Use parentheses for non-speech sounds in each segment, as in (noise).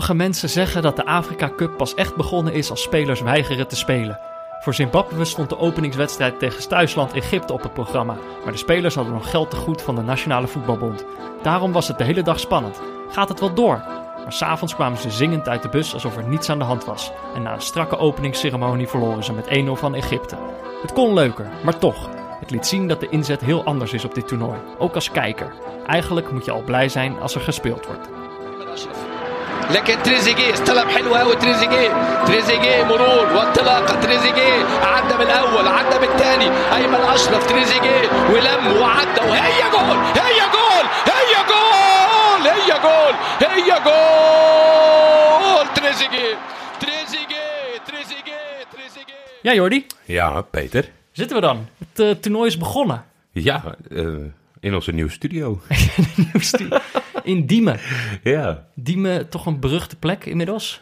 Sommige mensen zeggen dat de Afrika Cup pas echt begonnen is als spelers weigeren te spelen. Voor Zimbabwe stond de openingswedstrijd tegen thuisland Egypte op het programma, maar de spelers hadden nog geld te goed van de Nationale Voetbalbond. Daarom was het de hele dag spannend. Gaat het wel door? Maar s'avonds kwamen ze zingend uit de bus alsof er niets aan de hand was. En na een strakke openingsceremonie verloren ze met 1-0 van Egypte. Het kon leuker, maar toch. Het liet zien dat de inzet heel anders is op dit toernooi, ook als kijker. Eigenlijk moet je al blij zijn als er gespeeld wordt. لكن تريزيجيه استلم حلو قوي تريزيجيه تريزيجيه مرور وانطلاقة تريزيجيه عدى من الأول عدى من الثاني أيمن أشرف تريزيجيه ولم وعدى وهي جول هي جول هي جول هي جول هي جول تريزيجيه تريزيجيه تريزيجيه تريزيجيه Ja, Jordi, Ja, Peter. zitten we dan? Het eh, toernooi is begonnen. Ja, eh, in onze nieuwe studio. (laughs) In Diemen. ja. Diemen, toch een beruchte plek inmiddels?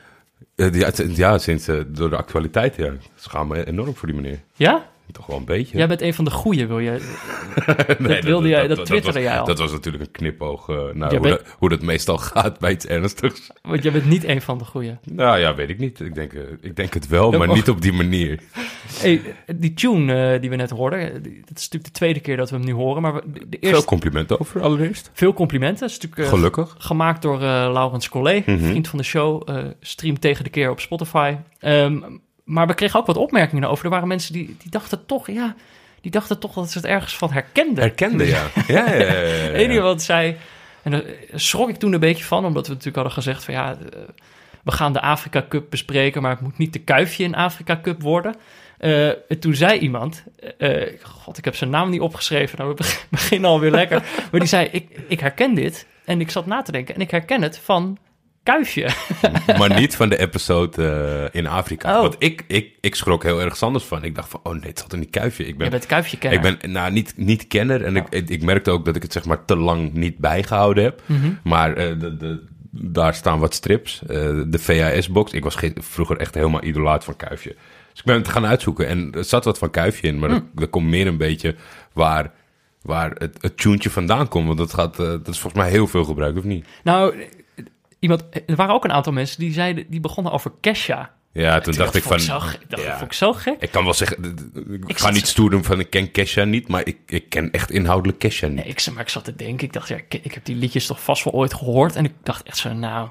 Eh, ja, ja, sinds eh, door de actualiteit, ja. Schaam me enorm voor die meneer. Ja? Toch wel een beetje. Jij bent een van de goeie, wil je? (laughs) Nee, dat wilde jij- dat twitterde was, jij al. Dat was natuurlijk een knipoog uh, naar Jij hoe, bent- dat, hoe dat meestal (laughs) gaat bij iets ernstigs. Want jij bent niet een van de goeie. Nou ja, weet ik niet. Ik denk, uh, ik denk het wel, maar niet op die manier. Hey, die tune uh, die we net hoorden, dat is natuurlijk de tweede keer dat we hem nu horen. Maar de, eerste, Veel complimenten over allereerst. veel complimenten. Het is natuurlijk Gelukkig. gemaakt door Laurens Collet, Mhm. vriend van de show. Streamt tegen de keer op Spotify. Um, maar we kregen ook wat opmerkingen over. Er waren mensen die, die dachten toch, ja, die dachten toch dat ze het ergens van herkenden. Herkende, (laughs) ja. ja, ja, ja, ja, wat zei, en daar schrok ik toen een beetje van, omdat we natuurlijk hadden gezegd van ja, uh, we gaan de Afrika Cup bespreken, maar het moet niet de kuifje in Afrika Cup worden. Uh, toen zei iemand, uh, god, ik heb zijn naam niet opgeschreven, nou, we (laughs) beginnen alweer lekker. Maar die zei, ik, ik herken dit. En ik zat na te denken, en ik herken het van kuifje. (laughs) maar niet van de episode uh, in Afrika. Oh. Want ik, ik, ik schrok heel erg anders van. Ik dacht van, oh nee, het zat in die kuifje. Ik ben, Je bent kuifje kenner. Ik ben nou, niet, niet kenner. En ik, ik, merkte ook dat ik het zeg maar te lang niet bijgehouden heb. Mhm. Mm -hmm. Maar de, de, daar staan wat strips. Uh, de VHS-box. Ik was vroeger echt helemaal idolaat van kuifje. Dus ik ben het gaan uitzoeken. En er zat wat van kuifje in. Maar mm. er, er komt meer een beetje waar waar het, het tuentje vandaan komt. Want dat, gaat, uh, dat is volgens mij heel veel gebruikt, of niet? Nou, iemand, er waren ook een aantal mensen die zeiden, die begonnen over Kesha. Ja, toen dacht ik van... Zo, dat ja, vond ik zo gek. Ik kan wel zeggen, ik, ik ga niet stoer doen van ik ken Kesha niet, maar ik, ik ken echt inhoudelijk Kesha niet. Nee, ik, maar ik zat te denken, ik dacht, ja, ik, ik heb die liedjes toch vast wel ooit gehoord. En ik dacht echt zo, nou,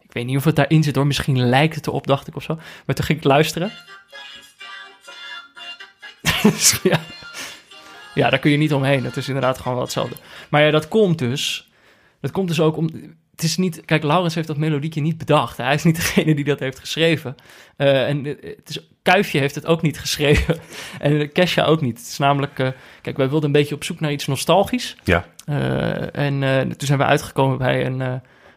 ik weet niet of het daarin zit hoor. Misschien lijkt het erop, dacht ik of zo. Maar toen ging ik luisteren. (laughs) ja. ja, daar kun je niet omheen. Dat is inderdaad gewoon wel hetzelfde. Maar ja, dat komt dus. Dat komt dus ook om. Het is niet. Kijk, Laurens heeft dat melodietje niet bedacht. Hij is niet degene die dat heeft geschreven. Uh, en het is, Kuifje heeft het ook niet geschreven. (laughs) en Kesha ook niet. Het is namelijk. Uh, kijk, wij wilden een beetje op zoek naar iets nostalgisch. Ja. Uh, en toen zijn we uitgekomen bij een,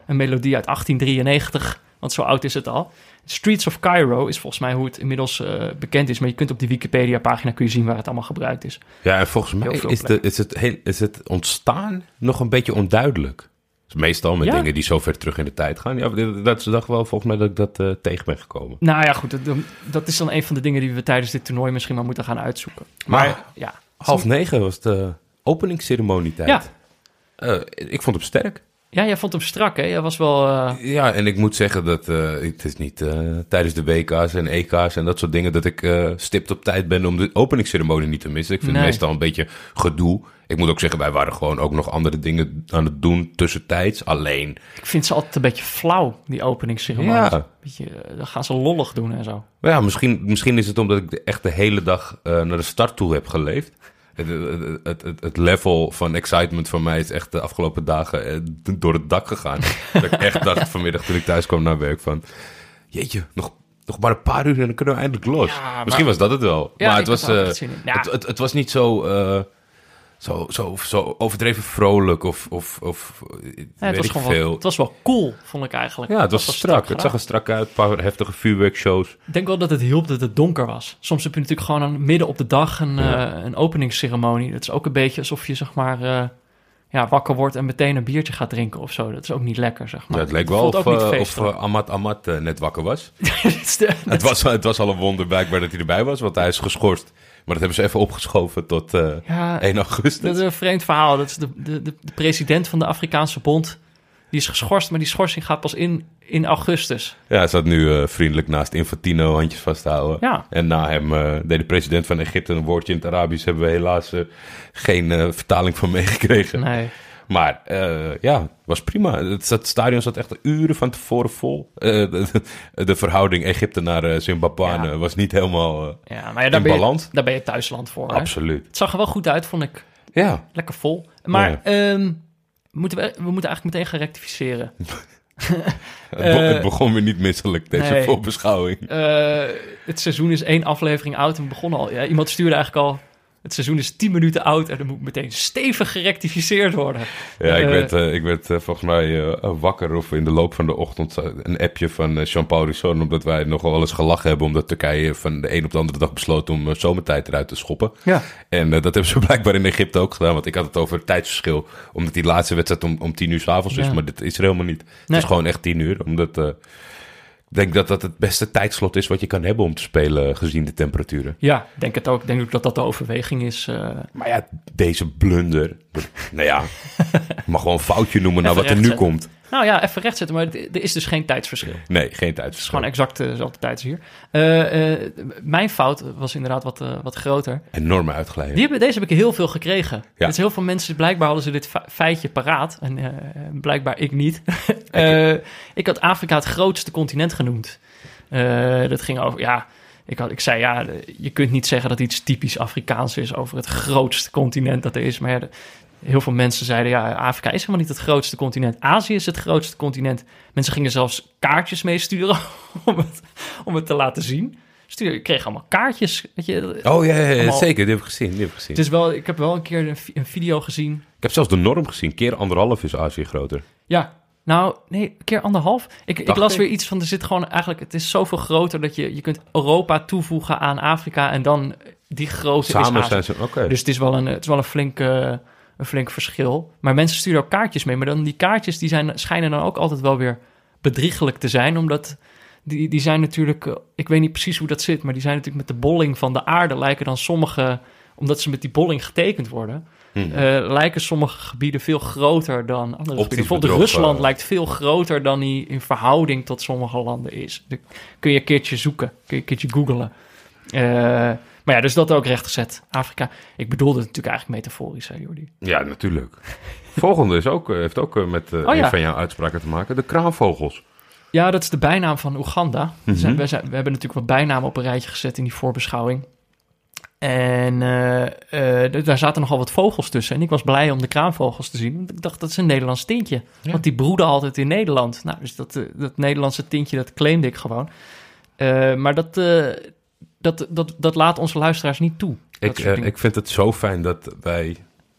een melodie uit 1893. Want zo oud is het al. Streets of Cairo is volgens mij hoe het inmiddels uh, bekend is. Maar je kunt op die Wikipedia-pagina kun je zien waar het allemaal gebruikt is. Ja, en volgens mij is, de, is, het heel, is het ontstaan nog een beetje onduidelijk. Dus meestal met ja. dingen die zo ver terug in de tijd gaan. Ja, dat is toch wel volgens mij dat ik dat uh, tegen ben gekomen. Nou ja, goed. Dat, dat, is dan een van de dingen die we tijdens dit toernooi misschien maar moeten gaan uitzoeken. Maar, maar ja. Half negen was de openingsceremonietijd. Ja. Uh, ik vond hem sterk. Ja, jij vond hem strak, hè? Jij was wel... Uh... Ja, en ik moet zeggen dat uh, het is niet uh, tijdens de WK's en EK's en dat soort dingen... dat ik stipt op tijd ben om de openingsceremonie niet te missen. Ik vind nee. het meestal een beetje gedoe. Ik moet ook zeggen, wij waren gewoon ook nog andere dingen aan het doen tussentijds. Alleen... Ik vind ze altijd een beetje flauw, die openingsceremonie. Ja. Beetje, dan gaan ze lollig doen en zo. Ja, misschien, misschien is het omdat ik echt de hele dag naar de start toe heb geleefd. Het, het, het, het, level van excitement van mij is echt de afgelopen dagen door het dak gegaan. (laughs) dat ik echt dacht vanmiddag toen ik thuis kwam naar werk van... Jeetje, nog, nog maar een paar uur en dan kunnen we eindelijk los. Ja, maar, Misschien was dat het wel. Ja, maar het was, uh, het, het, het, was niet zo, uh, zo, zo, zo overdreven vrolijk of, of, of ja, het was gewoon veel. Wel, het was wel cool, vond ik eigenlijk. Ja, het was, was strak. Het zag er strak uit. Een paar heftige vuurwerkshows. Ik denk wel dat het hielp dat het donker was. Soms heb je natuurlijk gewoon aan, midden op de dag een, ja. uh, een openingsceremonie. Dat is ook een beetje alsof je zeg maar uh, ja, wakker wordt en meteen een biertje gaat drinken of zo. Dat is ook niet lekker, zeg maar. Ja, het leek wel of, uh, of Amat Amat net wakker was. (laughs) het, was het was al een wonder blijkbaar dat hij erbij was, want hij is geschorst. Maar dat hebben ze even opgeschoven tot ja, 1 augustus. Dat is een vreemd verhaal. Dat is de, de, de, de president van de Afrikaanse Bond Die is geschorst, maar die schorsing gaat pas in, in augustus. Ja, hij zat nu eh, vriendelijk naast Infantino, handjes vasthouden. Ja. En na hem eh, deed de president van Egypte een woordje in het Arabisch. Hebben we helaas eh, geen eh, vertaling van meegekregen. Nee. Maar eh, ja, was prima. Het, het stadion zat echt uren van tevoren vol. Eh, de, (laughs) de verhouding Egypte naar uh, Zimbabwe Ja. was niet helemaal eh, Ja, maar ja, daar, in ben je, balans. daar ben je thuisland voor. hè? Absoluut. Het zag er wel goed uit, vond ik. Ja, Lekker vol. Maar Ja. ehm, moeten we, we moeten eigenlijk meteen gaan rectificeren. (laughs) het, be- Eh, het begon weer niet misselijk, deze nee. voorbeschouwing. Eh, het seizoen is één aflevering oud en we begonnen al. Ja, iemand stuurde eigenlijk al. Het seizoen is 10 minuten oud en er moet meteen stevig gerectificeerd worden. Ja, ik Eh, werd, eh, ik werd eh, volgens mij wakker of in de loop van de ochtend een appje van Jean-Paul Risson. Omdat wij nogal wel eens gelachen hebben omdat Turkije van de een op de andere dag besloot om zomertijd eruit te schoppen. Ja. En dat hebben ze (laughs) blijkbaar in Egypte ook gedaan. Want ik had het over het tijdsverschil. Omdat die laatste wedstrijd om, om tien uur s'avonds is. Ja. Maar dit is er helemaal niet. Het Nee. is gewoon echt tien uur. Omdat denk dat dat het beste tijdslot is wat je kan hebben om te spelen gezien de temperaturen. Ja, ik denk het ook. Denk ook dat dat de overweging is. eh. Maar ja, deze blunder. nou ja, ik (laughs) mag gewoon een foutje noemen naar Even wat er nu komt. Nou ja, even rechtzetten, maar er is dus geen tijdsverschil. Nee, geen Het is gewoon exact eh, dezelfde tijd als hier. Eh, eh, mijn fout was inderdaad wat, wat groter. Enorme uitglijden. Die hebben, deze heb ik heel veel gekregen. Ja. Dus heel veel mensen, blijkbaar hadden ze dit fe- feitje paraat. En blijkbaar ik niet. (laughs) Ik had Afrika het grootste continent genoemd. Dat ging over, ja... Ik, had, ik zei, ja, je kunt niet zeggen dat iets typisch Afrikaans is over het grootste continent dat er is. Maar ja, de- heel veel mensen zeiden, ja, Afrika is helemaal niet het grootste continent. Azië is het grootste continent. Mensen gingen zelfs kaartjes meesturen (laughs) om het, om het te laten zien. Stuur, ik kreeg allemaal kaartjes. Weet je. Oh ja, ja, ja, Allemaal- zeker. Die heb ik gezien. Die heb ik gezien. Het is wel, ik heb wel een keer een, een video gezien. Ik heb zelfs de norm gezien. Keer anderhalf is Azië groter. Ja, nou, nee, keer anderhalf. Ik, ik las ik. weer iets van, er zit gewoon eigenlijk, het is zoveel groter dat je, je kunt Europa toevoegen aan Afrika en dan die grootte is Samen Azië. zijn ze... Oké. Dus het is wel een, het is wel een flink, eh, een flink verschil. Maar mensen sturen ook kaartjes mee. Maar dan die kaartjes die zijn, schijnen dan ook altijd wel weer bedriegelijk te zijn. Omdat die, die zijn natuurlijk... eh, Ik weet niet precies hoe dat zit. Maar die zijn natuurlijk met de bolling van de aarde... lijken dan sommige... Omdat ze met die bolling getekend worden... Mhm. eh, lijken sommige gebieden veel groter dan andere gebieden. Optisch Bijvoorbeeld bedrog, Rusland eh. lijkt veel groter dan die in verhouding tot sommige landen is. Dat kun je een keertje zoeken, kun je een keertje googlen. Maar ja, dus dat ook rechtgezet. Afrika. Ik bedoelde het natuurlijk eigenlijk metaforisch, hè, Jordi. Ja, natuurlijk. Volgende is ook, eh, heeft ook eh, met eh, Oh, ja. een van jouw uitspraken te maken. De kraanvogels. Ja, dat is de bijnaam van Oeganda. Mhm. zijn, we, zijn, we hebben natuurlijk wat bijnamen op een rijtje gezet in die voorbeschouwing. En eh, eh, d- daar zaten nogal wat vogels tussen. En ik was blij om de kraanvogels te zien. Want ik dacht, dat is een Nederlands tintje. Want die broeden altijd in Nederland. Nou, dus dat, dat Nederlandse tintje, dat claimde ik gewoon. Eh, maar dat, eh, dat, dat, dat laat onze luisteraars niet toe. Ik, eh, ik vind het zo fijn dat wij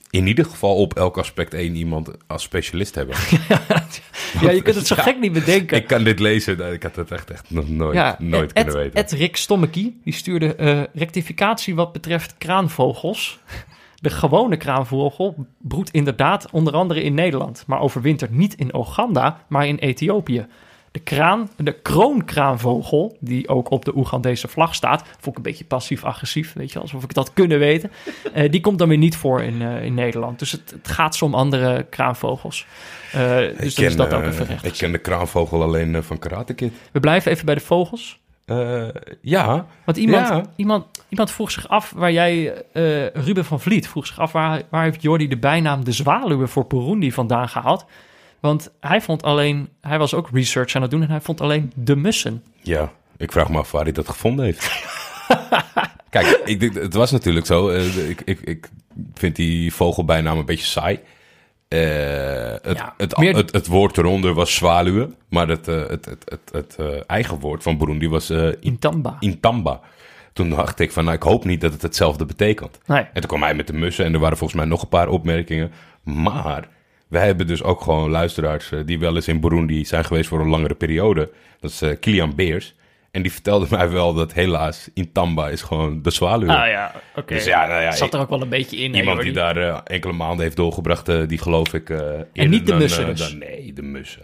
in ieder geval op elk aspect één iemand als specialist hebben. (laughs) ja, je kunt het zo gek niet bedenken. Ik kan dit lezen. Ik had het echt, echt nog nooit, Ja, nooit Ed, kunnen weten. Ed Rick Stommekie, die stuurde eh, rectificatie wat betreft kraanvogels. (laughs) De gewone kraanvogel broedt inderdaad onder andere in Nederland, maar overwintert niet in Oeganda, maar in Ethiopië. De, kraan, de kroonkraanvogel, die ook op de Oegandese vlag staat, vond ik een beetje passief-agressief, weet je, alsof ik had kunnen weten. (laughs) Eh, die komt dan weer niet voor in, eh, in Nederland. Dus het, het gaat zo om andere kraanvogels. Eh, dus dan is dat ook even recht. ik ken de kraanvogel alleen van Karate Kid. We blijven even bij de vogels. Ja, Want iemand, Ja. iemand, iemand vroeg zich af waar jij, Ruben van Vliet, vroeg zich af waar, waar heeft Jordi de bijnaam de zwaluwen voor Burundi vandaan gehaald? Want hij vond alleen, hij was ook research aan het doen en hij vond alleen de mussen. ja. Ik vraag me af waar hij dat gevonden heeft. (laughs) Kijk, ik, het was natuurlijk zo. eh, ik, ik, ik vind die vogelbijnaam een beetje saai. Eh, het, Ja, het, meer- het, het woord eronder was zwaluwen. Maar het, eh, het, het, het, het eigen woord van Burundi was in- Intamba. intamba. Toen dacht ik van, nou, ik hoop niet dat het hetzelfde betekent. Nee. En toen kwam hij met de mussen en er waren volgens mij nog een paar opmerkingen. Maar wij hebben dus ook gewoon luisteraars eh, die wel eens in Burundi zijn geweest voor een langere periode. Dat is eh, Kilian Beers. En die vertelde (laughs) mij wel dat helaas Intamba is gewoon de zwaluw. Ah ja, oké. Dus ja, nou ja, Zat er ook wel een beetje in. hè, Iemand die daar eh, enkele maanden heeft doorgebracht, die geloof ik... eh, eerder niet de mussen dus? dan- nee, de mussen.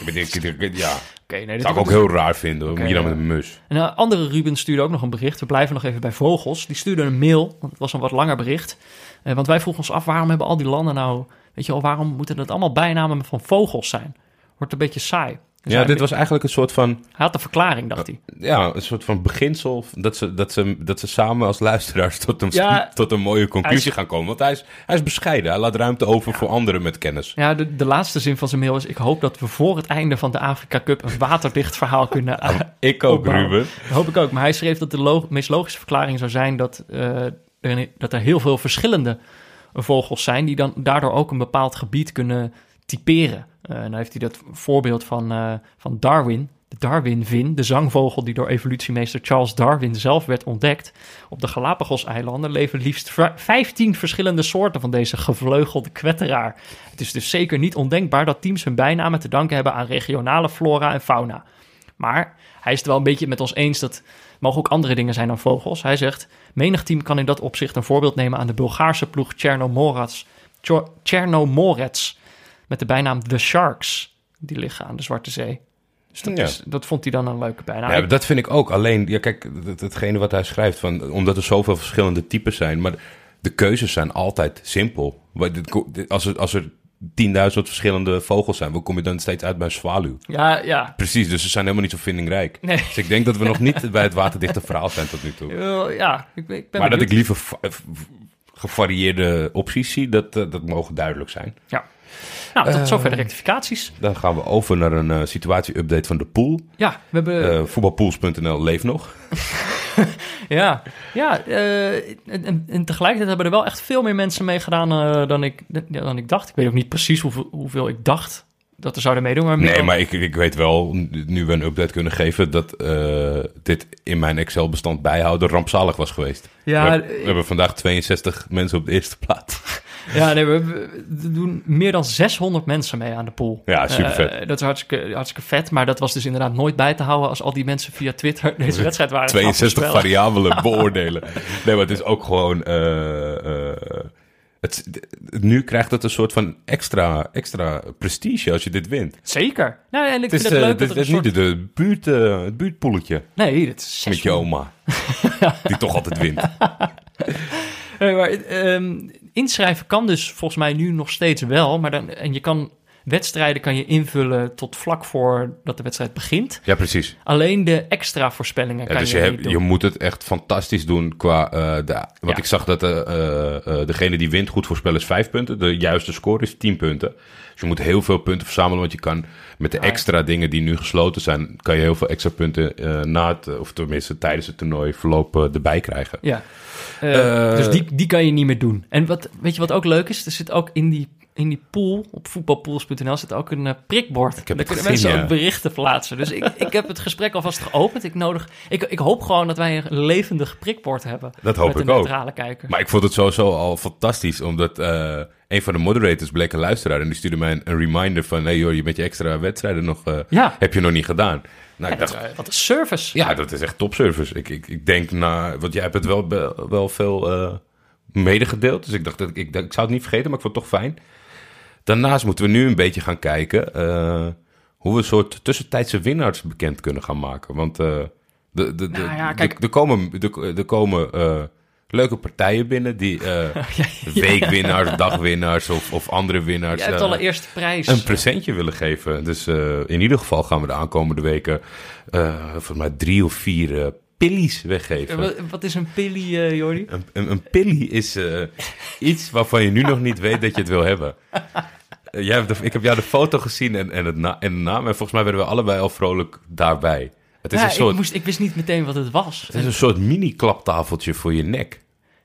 ik ben, ik, ik- ik- ja, Oké, nee, dat zou ik is ook heel raar vinden. Hoe moet je dan ja. met een mus? En een andere Ruben stuurde ook nog een bericht. We blijven nog even bij vogels. Die stuurde een mail, want het was een wat langer bericht. Eh, want wij vroegen ons af, waarom hebben al die landen nou... Weet je wel, waarom moeten dat allemaal bijnamen van vogels zijn? Wordt een beetje saai. Dus Ja, dit was eigenlijk een soort van, hij had een verklaring, dacht hij. ja, een soort van beginsel. Dat ze, dat, ze, dat ze samen als luisteraars tot een, Ja, tot een mooie conclusie is- gaan komen. Want hij is, hij is bescheiden. Hij laat ruimte over voor anderen met kennis. Ja, de, de laatste zin van zijn mail is... ik hoop dat we voor het einde van de Afrika Cup... een waterdicht verhaal (laughs) kunnen eh, Ik ook, opbouwen. Ruben. Dat hoop ik ook. Maar hij schreef dat de meest logische verklaring zou zijn... Dat, eh, er, dat er heel veel verschillende vogels zijn... die dan daardoor ook een bepaald gebied kunnen typeren. En dan heeft hij dat voorbeeld van, eh, van Darwin... De Darwin-vin, de zangvogel die door evolutiemeester Charles Darwin zelf werd ontdekt. Op de Galapagos-eilanden leven liefst v- 15 verschillende soorten van deze gevleugelde kwetteraar. Het is dus zeker niet ondenkbaar dat teams hun bijnamen te danken hebben aan regionale flora en fauna. Maar hij is het wel een beetje met ons eens dat mogen ook andere dingen zijn dan vogels. Hij zegt, menig team kan in dat opzicht een voorbeeld nemen aan de Bulgaarse ploeg Chernomorets, Chernomorets met de bijnaam The Sharks. Die liggen aan de Zwarte Zee. Dus dat, Ja. is, dat vond hij dan een leuke bijnaam. Ja, dat vind ik ook. Alleen, ja, kijk, het, hetgene wat hij schrijft, van, omdat er zoveel verschillende types zijn, maar de keuzes zijn altijd simpel. Als er, als er 10.000 verschillende vogels zijn, hoe kom je dan steeds uit bij een zwaluw? ja, ja. Precies, dus ze zijn helemaal niet zo vindingrijk. Nee. Dus ik denk dat we nog niet bij het waterdichte verhaal zijn tot nu toe. (laughs) Ja, ik, ben- ik ben Maar dat ik liever gevarieerde opties zie, dat, eh, dat mogen duidelijk zijn. Ja. Nou, tot zover de rectificaties. Dan gaan we over naar een eh, situatie-update van de pool. Ja, we hebben... Eh voetbalpools.nl leeft nog. (laughs) Ja, ja eh, en, tegelijkertijd hebben er wel echt veel meer mensen meegedaan dan, ik, dan ik dacht. Ik weet ook niet precies hoeveel, hoeveel ik dacht dat er zouden meedoen. Maar Nee, dan- maar ik, ik weet wel, nu we een update kunnen geven, dat dit in mijn Excel-bestand bijhouden rampzalig was geweest. Ja, we, we hebben vandaag 62 mensen op de eerste plaats. (laughs) ja nee, we, doen meer dan 600 mensen mee aan de pool. Ja, supervet. Eh, dat is hartstikke, hartstikke vet, maar dat was dus inderdaad nooit bij te houden als al die mensen via Twitter (laughs) deze wedstrijd waren. gaan 62 voorspellen. variabelen (laughs) beoordelen. Nee, maar het is ook gewoon... eh, eh, het, het- nu krijgt het een soort van extra, extra prestige als je dit wint. Zeker. Nou, en ik Het is, vind het leuk dit dat er is soort... niet de buurt, het buurtpoeletje Nee, dit is met je 600. oma. (laughs) Die toch altijd wint. Nee, maar ehm, inschrijven kan dus volgens mij nu nog steeds wel. Maar dan, en je kan wedstrijden kan je invullen tot vlak voor dat de wedstrijd begint. Ja, precies. Alleen de extra voorspellingen Ja, kan dus je, hebt, doen. je moet het echt fantastisch doen qua... de, want Ja. ik zag dat eh, degene die wint goed voorspellen is vijf punten. De juiste score is 10 punten. Dus je moet heel veel punten verzamelen. Want je kan met de extra dingen die nu gesloten zijn... kan je heel veel extra punten eh, na het... of tenminste tijdens het toernooi verloop eh, erbij krijgen. Ja. Eh, Eh, dus die, die kan je niet meer doen. En wat, weet je wat ook leuk is? Er zit ook in die, in die pool, op voetbalpools.nl, zit ook een eh, prikbord. heb Daar kunnen gezien, mensen ja. ook berichten plaatsen. Dus ik, ik heb het gesprek alvast geopend. Ik, nodig, ik, ik hoop gewoon dat wij een levendig prikbord hebben. Dat hoop met ik een ook. neutrale kijker. Maar ik vond het sowieso al fantastisch, omdat eh, een van de moderators bleek een luisteraar en die stuurde mij een, een reminder van, hey joh, je met je extra wedstrijden nog, eh, Ja. heb je nog niet gedaan. Nou, ik Ja, dacht, dat- wat een service. ja, dat is echt topservice. Ik, ik, ik denk na, want jij hebt het wel, wel veel medegedeeld, dus ik dacht dat ik, ik, ik zou het niet vergeten, maar ik vond het toch fijn. Daarnaast moeten we nu een beetje gaan kijken eh, hoe we een soort tussentijdse winnaars bekend kunnen gaan maken. Want eh, de, de, de, Nou ja, de- kijk- er komen, er, komen eh, leuke partijen binnen die (laughs) weekwinnaars, dagwinnaars of, of andere winnaars Je hebt eh, al een eerste prijs. een presentje willen geven. Dus in ieder geval gaan we de aankomende weken volgens mij drie of vier pillies weggeven. wat, is een pilly, eh Jordi? Een, een, een pillie is iets waarvan je nu nog niet weet dat je het wil hebben. Jij hebt de- ik heb jou de foto gezien en, en, het na, en de naam. En volgens mij werden we allebei al vrolijk daarbij. Het is, Ja, een, soort, ik, moest, ik wist niet meteen wat het was. het is een soort mini-klaptafeltje voor je nek.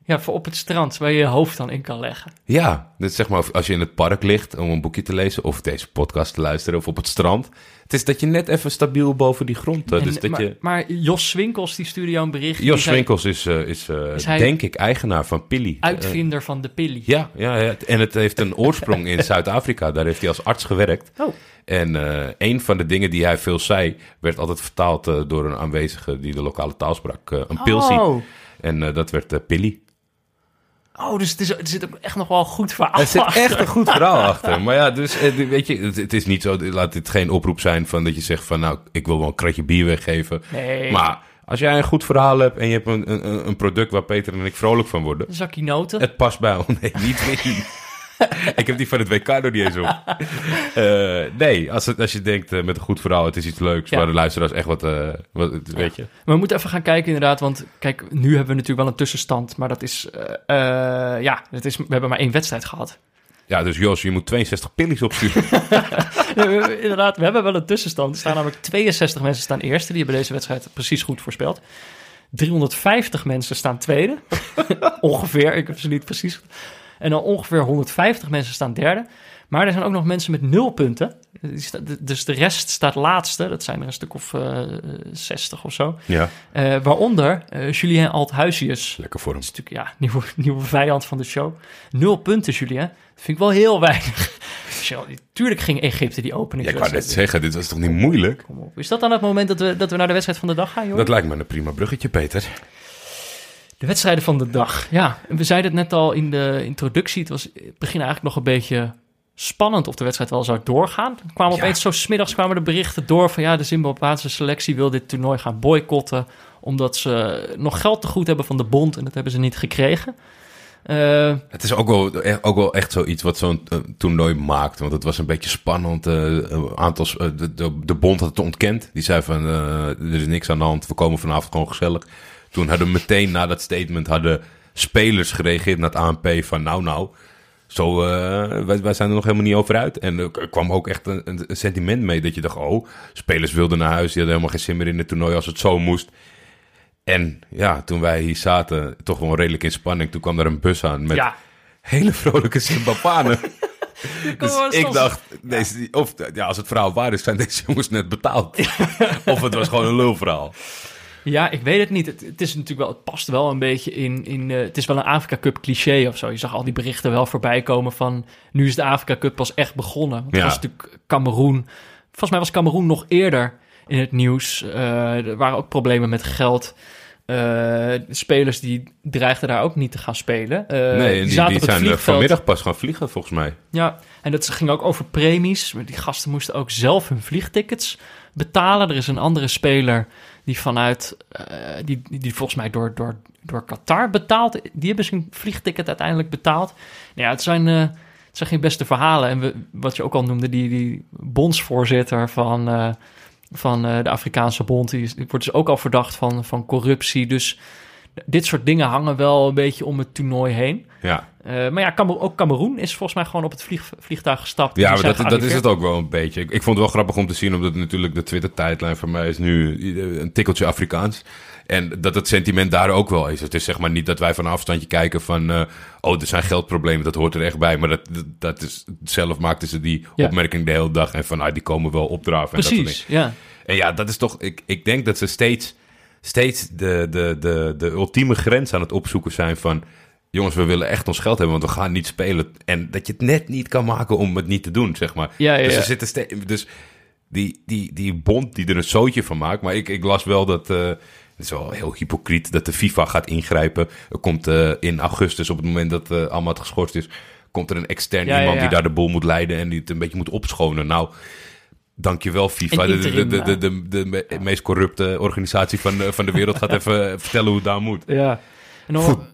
Ja, voor op het strand, waar je je hoofd dan in kan leggen. Ja, dus zeg maar als je in het park ligt om een boekje te lezen... of deze podcast te luisteren of op het strand... het is dat je net even stabiel boven die grond... eh, En- dus dat maar, je... maar Jos Swinkels, die stuurde jou een bericht. Jos zei, Winkels is, eh, is, eh, Is denk ik eigenaar van. Eh, Uitvinder van de pilly. ja, ja, ja, en het heeft een oorsprong in (laughs) Zuid-Afrika. Daar heeft hij als arts gewerkt. Oh, En een van de dingen die hij veel zei... werd altijd vertaald door een aanwezige die de lokale taal sprak. een pilsie. oh. En dat werd Pilly. Oh dus het is, er zit ook echt nog wel een goed verhaal Er zit achter. echt een goed verhaal achter. Maar ja, dus eh, weet je, het, het is niet zo... Laat dit geen oproep zijn van dat je zegt van... nou, ik wil wel een kratje bier weggeven. Nee, Maar als jij een goed verhaal hebt... en je hebt een, een, een product waar Peter en ik vrolijk van worden... een zakje noten. Het past bij ons. (laughs) Nee, niet meer. (laughs) ik heb die van het WK nog niet eens op. (laughs) Eh, nee, als, het, als je denkt eh, met een goed verhaal, het is iets leuks, Ja. waar de luisteraars echt wat, eh, wat weet je. Maar we moeten even gaan kijken inderdaad, want kijk, nu hebben we natuurlijk wel een tussenstand, maar dat is, ja, dat is, we hebben maar één wedstrijd gehad. Ja, dus Jos, je moet 62 pillies opsturen. (laughs) Inderdaad, we hebben wel een tussenstand. Er staan namelijk 62 mensen staan eerste, die hebben deze wedstrijd precies goed voorspeld. 350 mensen staan tweede, ongeveer, ik heb ze niet precies. En dan ongeveer 150 mensen staan derde. Maar er zijn ook nog mensen met nul punten. Dus de rest staat laatste. Dat zijn er een stuk of eh 60 of zo. ja, Eh, waaronder eh, Julien Althuisius. lekker voor hem. Dat is natuurlijk ja, nieuwe, (laughs) nieuwe vijand van de show. Nul punten, Julien. Dat vind ik wel heel weinig. (laughs) Tuurlijk ging Egypte die Ja, ik wou net zeggen, dit was toch niet moeilijk? Kom op. Is dat dan het moment dat we, dat we naar de wedstrijd van de dag gaan, joh? Dat lijkt me een prima bruggetje, Peter. De wedstrijden van de dag. Ja, en we zeiden het net al in de introductie. Het was het begin eigenlijk nog een beetje spannend of de wedstrijd wel zou doorgaan. Er kwamen Ja. opeens zo smiddags kwamen de berichten door van ja, de Zimbabweanse selectie wil dit toernooi gaan boycotten omdat ze nog geld te goed hebben van de bond en dat hebben ze niet gekregen. Eh, Het is ook wel, e- ook wel echt zoiets wat zo'n eh, toernooi maakt. Want het was een beetje spannend. eh, een aantal, de, de, de bond had het ontkend. Die zei van, er is niks aan de hand. We komen vanavond gewoon gezellig. Toen hadden meteen na dat statement hadden spelers gereageerd naar het ANP van nou nou. Zo, eh, wij, wij zijn er nog helemaal niet over uit. En er kwam ook echt een, een sentiment mee dat je dacht, oh, spelers wilden naar huis. Die hadden helemaal geen zin meer in het toernooi als het zo moest. En ja, toen wij hier zaten, toch wel redelijk in spanning. Toen kwam er een bus aan met ja, hele vrolijke Zimbabwanen. (laughs) dus ik dacht, deze, of ja, als het verhaal waar is, zijn deze jongens net betaald. (laughs) of het was gewoon een lulverhaal. Ja, ik weet het niet. Het, het is natuurlijk wel, het past wel een beetje in. in eh, het is wel een Afrika Cup cliché of zo. Je zag al die berichten wel voorbij komen van. Nu is de Afrika Cup pas echt begonnen. Want Ja. was natuurlijk Cameroen. Volgens mij was Cameroen nog eerder in het nieuws. Eh, er waren ook problemen met geld. Eh, spelers die dreigden daar ook niet te gaan spelen. Eh, nee, die, die, zaten op het zijn vliegveld. vanmiddag pas gaan vliegen, volgens mij. Ja, en dat ging ook over premies. Die gasten moesten ook zelf hun vliegtickets betalen. Er is een andere speler die vanuit, eh, die, die volgens mij door, door, door Qatar betaalt. Die hebben zijn vliegticket uiteindelijk betaald. Nou ja, het zijn, eh, het zijn geen beste verhalen. En we, wat je ook al noemde, die, die bondsvoorzitter van, eh, van de Afrikaanse bond, die, die wordt dus ook al verdacht van, van corruptie. Dus dit soort dingen hangen wel een beetje om het toernooi heen. Ja, Eh, maar ja, Kamer- ook Cameroen is volgens mij gewoon op het vlieg, vliegtuig gestapt. ja maar dat, dat is het ook wel een beetje. Ik, ik vond het wel grappig om te zien, omdat natuurlijk de Twitter-tijdlijn voor mij is nu eh, een tikkeltje Afrikaans. En dat het sentiment daar ook wel is. Het is zeg maar niet dat wij van een afstandje kijken van... eh, oh, er zijn geldproblemen, dat hoort er echt bij. Maar dat, dat, is, zelf maakten ze die Ja. opmerking de hele dag. En van, ah, die komen wel opdraven. En dat soort dingen. Precies, ja. En ja, dat is toch. Ik, ik denk dat ze steeds, steeds de, de, de, de ultieme grens aan het opzoeken zijn van. Jongens, we willen echt ons geld hebben, want we gaan niet spelen. En dat je het net niet kan maken om het niet te doen, zeg maar. Ja, ja, dus ze zitten steeds. Dus die, die, die bond die er een zootje van maakt. Maar ik, ik las wel dat. eh, het is wel heel hypocriet dat de FIFA gaat ingrijpen. Er komt eh, in augustus, op het moment dat eh Ahmad geschorst is, komt er een extern iemand die daar de boel moet leiden en die het een beetje moet opschonen. Nou, dankjewel FIFA. De, de, de, de, de, de me- meest corrupte organisatie van de, van de wereld gaat (laughs) even vertellen hoe het daar moet. ja. En dan, Voet-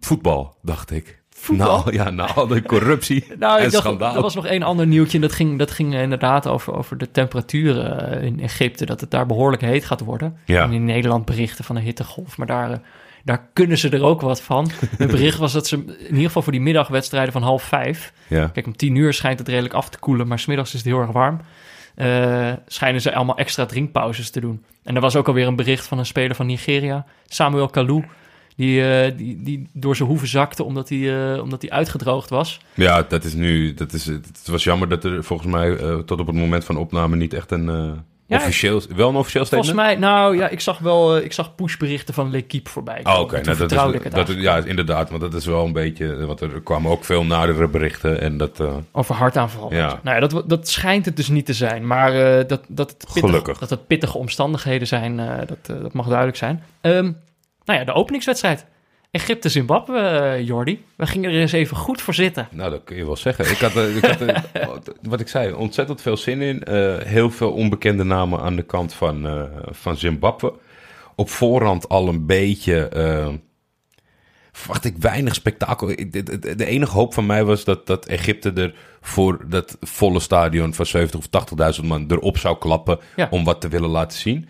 Voetbal, dacht ik. Voetbal? Nou ja, na al de corruptie (laughs) nou, en ik dacht, schandaal. er was nog één ander nieuwtje. En dat ging, dat ging inderdaad over, over de temperaturen eh, in Egypte. Dat het daar behoorlijk heet gaat worden. Ja. En in Nederland berichten van een hittegolf. Maar daar, eh, daar kunnen ze er ook wat van. Het bericht was dat ze in ieder geval voor die middagwedstrijden van half vijf... Ja. Kijk, om tien uur schijnt het redelijk af te koelen, maar smiddags is het heel erg warm. Eh, schijnen ze allemaal extra drinkpauzes te doen. En er was ook alweer een bericht van een speler van Nigeria, Samuel Kalou, die, eh, die, die door zijn hoeven zakte omdat hij, eh, omdat hij uitgedroogd was. ja, dat is nu. Dat is, het was jammer dat er volgens mij tot op het moment van opname niet echt een Ja, officieel. Wel een officieel statement. Volgens mij, nou ja, ik zag wel, eh, ik zag pushberichten van L'Equipe voorbij. Oh, oké. Nou, dat is, het dat, ja, inderdaad. Want dat is wel een beetje. Want er kwamen ook veel nadere berichten. En dat. eh, Over hartaanval. Ja. Nou ja, dat, dat schijnt het dus niet te zijn. Maar eh, dat, dat, het pittig, Gelukkig. dat het pittige omstandigheden zijn, dat, dat mag duidelijk zijn. Ehm, nou ja, de openingswedstrijd. Egypte-Zimbabwe, eh, Jordi. We gingen er eens even goed voor zitten. Nou, dat kun je wel zeggen. Ik had, eh, ik had eh, (laughs) wat ik zei, ontzettend veel zin in. Heel veel onbekende namen aan de kant van, van Zimbabwe. Op voorhand al een beetje, eh, verwacht ik weinig spektakel. De, de, de enige hoop van mij was dat, dat Egypte er voor dat volle stadion van 70 of 80.000 man erop zou klappen Ja. om wat te willen laten zien.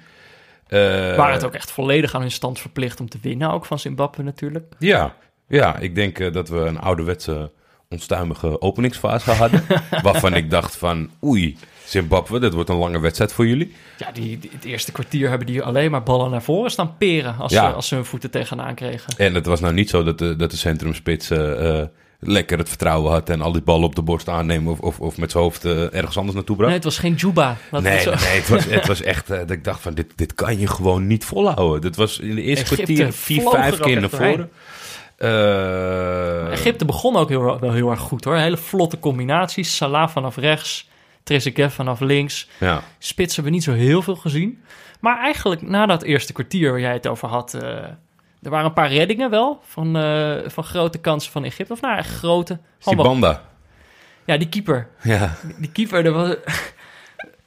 Eh, Waren het ook echt volledig aan hun stand verplicht om te winnen, ook van Zimbabwe natuurlijk. Ja, ja ik denk eh, dat we een ouderwetse, onstuimige openingsfase hadden. (laughs) waarvan ik dacht van, oei, Zimbabwe, dat wordt een lange wedstrijd voor jullie. Ja, die, die- het eerste kwartier hebben die alleen maar ballen naar voren staan peren als, Ja. ze, als ze hun voeten tegenaan kregen. En het was nou niet zo dat de, dat de centrumspits eh, lekker het vertrouwen had... en al die ballen op de borst aannemen of, of, of met zijn hoofd eh, ergens anders naartoe bracht. Nee, het was geen Juba. Nee, het nee, het was, het was (laughs) echt eh, dat ik dacht van, dit, dit kan je gewoon niet volhouden. Dit was in de eerste Egypte kwartier vier, vijf er keer naar voren. Eh, Egypte begon ook heel, wel heel erg goed hoor. Hele vlotte combinaties. Salah vanaf rechts, Trezeguet vanaf links. Ja, Spits hebben we niet zo heel veel gezien. Maar eigenlijk na dat eerste kwartier waar jij het over had... er waren een paar reddingen wel van, eh, van grote kansen van Egypte. Of nou, echt grote. Sibanda. Ja, die keeper. Ja, Die keeper, er was...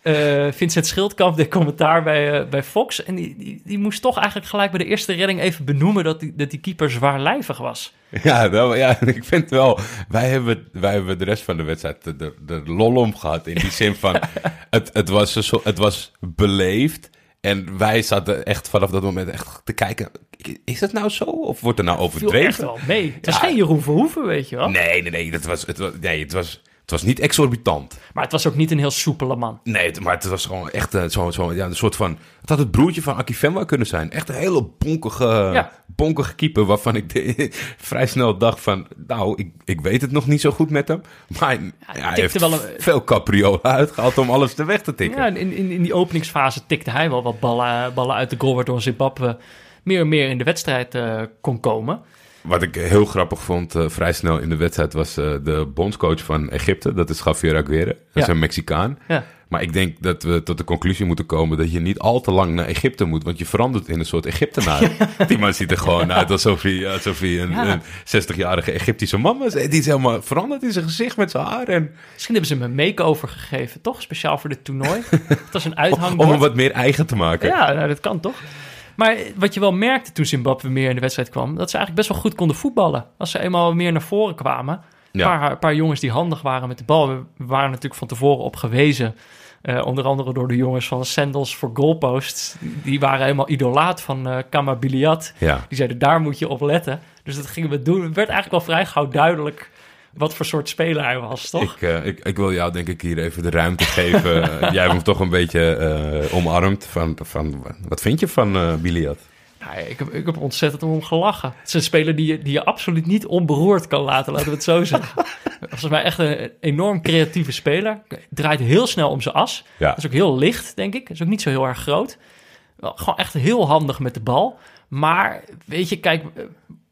eh, Vincent Schildkamp deed commentaar bij, eh, bij Fox. En die, die, die moest toch eigenlijk gelijk bij de eerste redding even benoemen... dat die, dat die keeper zwaarlijvig was. Ja, wel, ja, (laughs) ik vind wel. Wij hebben, wij hebben de rest van de wedstrijd de, de, de lol om gehad. In die zin van, (laughs) het, het, was een soort- het was beleefd. En wij zaten echt vanaf dat moment echt te kijken. Is het nou zo? Of wordt er nou viel echt overdreven? wel mee. Het Ja. geen Jeroen Verhoeven, weet je wel. Nee, nee, nee. Dat was, het, was, nee het, was, het was niet exorbitant. Maar het was ook niet een heel soepele man. Nee, maar het was gewoon echt eh, zo, zo, ja, een soort van... Het had het broertje van Aki Fenwa kunnen zijn. Echt een hele bonkige, Ja. bonkige keeper... waarvan ik de- (laughs) vrij snel dacht van... Nou, ik, ik weet het nog niet zo goed met hem. Maar hij, hij heeft wel een- veel capriolen uitgehaald om alles te weg te tikken. Ja, in, in, in die openingsfase tikte hij wel wat ballen, ballen uit de goal... waardoor Zimbabwe meer en meer in de wedstrijd eh, kon komen. Wat ik heel grappig vond eh, vrij snel in de wedstrijd... was eh, de bondscoach van Egypte. Dat is Javier Aguirre. Dat is een Mexicaan. Ja. Maar ik denk dat we tot de conclusie moeten komen dat je niet al te lang naar Egypte moet, want je verandert in een soort Egyptenaar. (laughs) Die man ziet er gewoon uit alsof hij, alsof hij een, Ja. een 60-jarige Egyptische man was. Die is helemaal veranderd in zijn gezicht met zijn haar. En, Misschien hebben ze hem een make-over gegeven, toch? Speciaal voor dit toernooi. (laughs) Het was een om uithangbord. hem wat meer eigen te maken. Ja, nou, dat kan toch? Maar wat je wel merkte toen Zimbabwe meer in de wedstrijd kwam... dat ze eigenlijk best wel goed konden voetballen. Als ze eenmaal meer naar voren kwamen. Een Ja. paar, paar jongens die handig waren met de bal. We waren natuurlijk van tevoren op gewezen. eh, onder andere door de jongens van Sandals voor Goalposts. Die, waren helemaal idolaat van eh Kama Biliat. Ja. Die zeiden, daar moet je op letten. Dus dat gingen we doen. Het werd eigenlijk al vrij gauw duidelijk... wat voor soort speler hij was, toch? Ik, eh, ik, ik wil jou denk ik hier even de ruimte geven. (laughs) Jij hebt hem toch een beetje eh, omarmd. Van, van, wat vind je van eh Biliat? Nou, ik, heb, ik heb ontzettend om hem gelachen. Het is een speler die je, die je absoluut niet onberoerd kan laten, laten we het zo (laughs) zeggen. Volgens mij echt een enorm creatieve speler. Draait heel snel om zijn as. Ja. Dat is ook heel licht, denk ik. Is ook niet zo heel erg groot. Wel, gewoon echt heel handig met de bal. Maar weet je, kijk,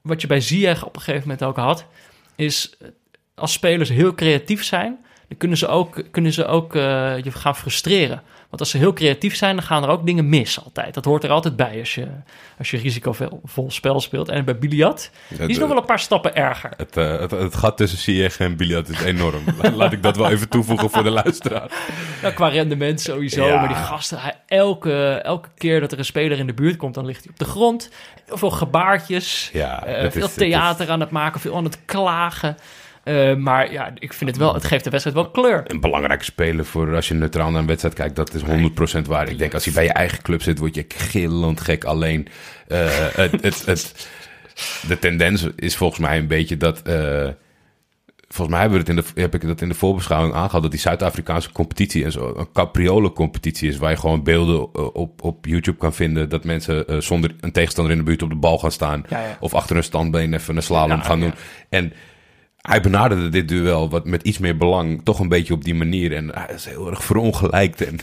wat je bij Ziyech op een gegeven moment ook had, is als spelers heel creatief zijn, dan kunnen ze ook, kunnen ze ook eh, je gaan frustreren. Want als ze heel creatief zijn, dan gaan er ook dingen mis altijd. Dat hoort er altijd bij als je, als je risicovol vol spel speelt. En bij Biliat, die is nog wel een paar stappen erger. Het, eh, het, het gat tussen Ziyech en Biliat is enorm. La- (laughs) Laat ik dat wel even toevoegen voor de luisteraar. Ja, qua rendement sowieso. Ja. Maar die gasten, hij, elke, elke keer dat er een speler in de buurt komt, dan ligt hij op de grond. Heel veel gebaartjes. Ja, eh, veel is- theater aan het maken, veel aan het klagen. Eh, maar ja, ik vind het wel, het geeft de wedstrijd wel kleur. Een belangrijke speler voor als je neutraal naar een wedstrijd kijkt, dat is 100% waar. Ik denk als hij bij je eigen club zit, word je gillend gek. Alleen eh, het, het, het, de tendens is volgens mij een beetje dat. eh, volgens mij hebben we het in de, heb ik dat in de voorbeschouwing aangehaald. Dat die Zuid-Afrikaanse competitie en zo een capriolen-competitie is. Waar je gewoon beelden op, op YouTube kan vinden. Dat mensen zonder een tegenstander in de buurt op de bal gaan staan. Ja, ja. Of achter een standbeen even een slalom Ja, gaan doen. En hij benaderde dit duel wat met iets meer belang, toch een beetje op die manier. En hij is heel erg verongelijkt. En